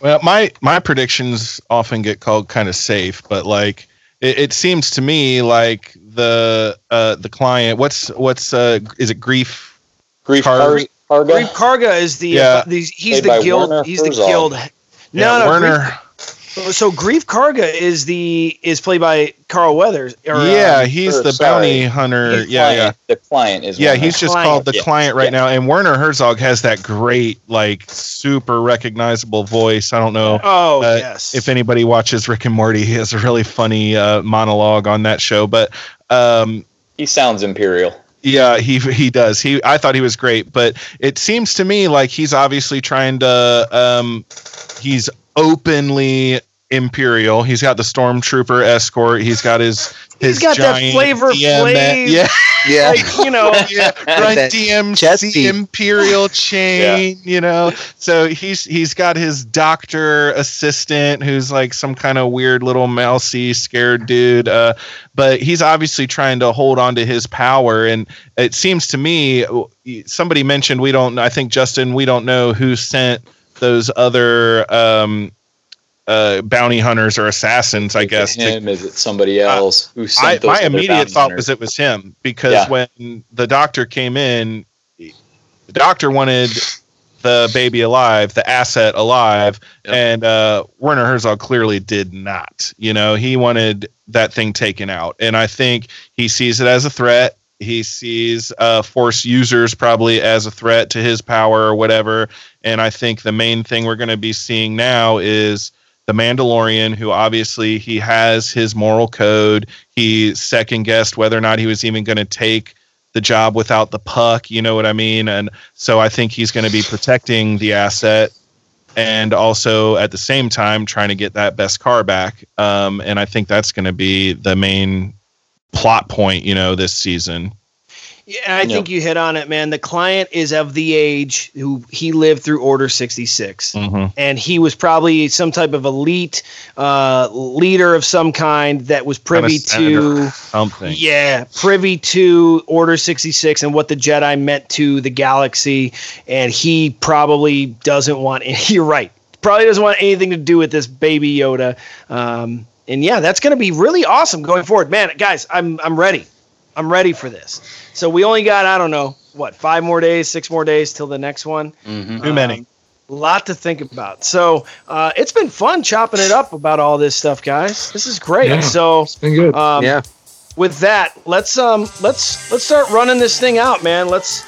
Well, my my predictions often get called kind of safe, but like it, it seems to me like the uh the client what's what's uh is it Greef Greef Car- Karga? Greef Karga is the, Yeah. uh, the he's Played the by guild Werner he's the Herzog. guild. No, yeah, no, Werner Greef- So Greef Karga is the is played by Carl Weathers. Or, yeah, um, he's or, the sorry, bounty hunter. The yeah, client- yeah. The client is. Yeah, one he's just Client. called the Yeah. client right Yeah. now. And Werner Herzog has that great, like, super recognizable voice. I don't know oh uh, yes. if anybody watches Rick and Morty. He has a really funny uh, monologue on that show. But um, He sounds imperial. yeah, he he does. He I thought he was great, but it seems to me like he's obviously trying to. Um, he's openly imperial. He's got the stormtrooper escort. He's got his his He's got that giant Flavor DMX Flav, Yeah. Yeah, like you know. yeah, right. That DMC beat. Imperial chain, you know. So he's he's got his doctor assistant who's like some kind of weird little mousy scared dude. Uh, but he's obviously trying to hold on to his power, and it seems to me somebody mentioned we don't. I think Justin, we don't know who sent those other um, uh, bounty hunters or assassins, I Is it guess to him is it somebody else who sent I, those my immediate thought hunters? was it was him because Yeah. when the doctor came in, the doctor wanted the baby alive, the asset alive, Yep. and uh, Werner Herzog clearly did not. You know, he wanted that thing taken out, and I think he sees it as a threat. He sees uh, Force users probably as a threat to his power or whatever. And I think the main thing we're going to be seeing now is the Mandalorian, who obviously he has his moral code. He second guessed whether or not he was even going to take the job without the puck. You know what I mean? And so I think he's going to be protecting the asset and also at the same time trying to get that Beskar back. Um, and I think that's going to be the main plot point, you know, this season. Yeah, I think you hit on it, man. The client is of the age who he lived through Order 66. Mm-hmm. And he was probably some type of elite uh, leader of some kind that was privy to something. Yeah, privy to Order 66 and what the Jedi meant to the galaxy. And he probably doesn't want, you're right, probably doesn't want anything to do with this baby Yoda. Um, and yeah, that's going to be really awesome going forward. Man, guys, I'm, I'm ready. I'm ready for this. So we only got, I don't know, what, five more days, six more days till the next one. Mhm. Too many. Um, lot to think about. So uh, it's been fun chopping it up about all this stuff, guys. This is great. Yeah. So It's been good. um, Yeah. with that, let's um let's let's start running this thing out, man. Let's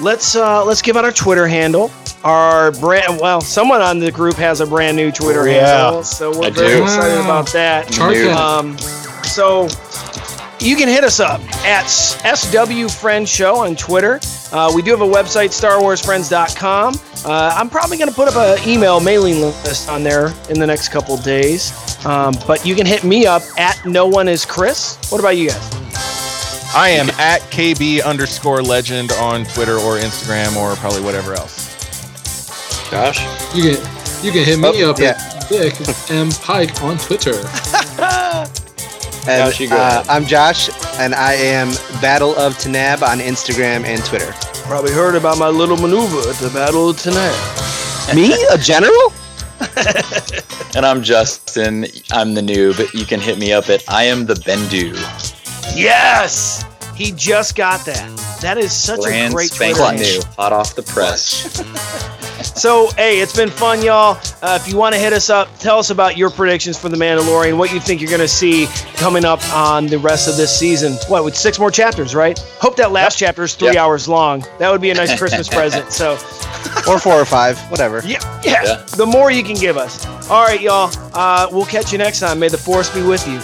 let's uh let's give out our Twitter handle. Our brand well, someone on the group has a brand new Twitter Oh, yeah. handle, so we're I very do. excited about that. That. Um, so you can hit us up at SW Friend Show on Twitter. Uh, we do have a website, StarWarsFriends.com. Uh, I'm probably going to put up an email mailing list on there in the next couple days. Um, but you can hit me up at No One Is Chris. What about you guys? I am at KB underscore legend on Twitter or Instagram or probably whatever else. Josh, You can you can hit me Oh, up yeah. at Dick M Pike on Twitter. And, Josh, you go uh. I'm Josh, and I am Battle of Taanab on Instagram and Twitter. Probably heard about my little maneuver at the Battle of Taanab. Me, a general? and I'm Justin. I'm the noob. You can hit me up at I am the Bendu. Yes! He just got that. That is such Brand a great spanking Twitter new, hot off the press. So, hey, it's been fun, y'all. Uh, if you want to hit us up, tell us about your predictions for The Mandalorian, what you think you're going to see coming up on the rest of this season. What, with six more chapters, right? Hope that last chapter is three Yep. hours long. That would be a nice Christmas present. So, Or four or five, whatever. yeah, yeah, Yeah. the more you can give us. All right, y'all. Uh, we'll catch you next time. May the force be with you.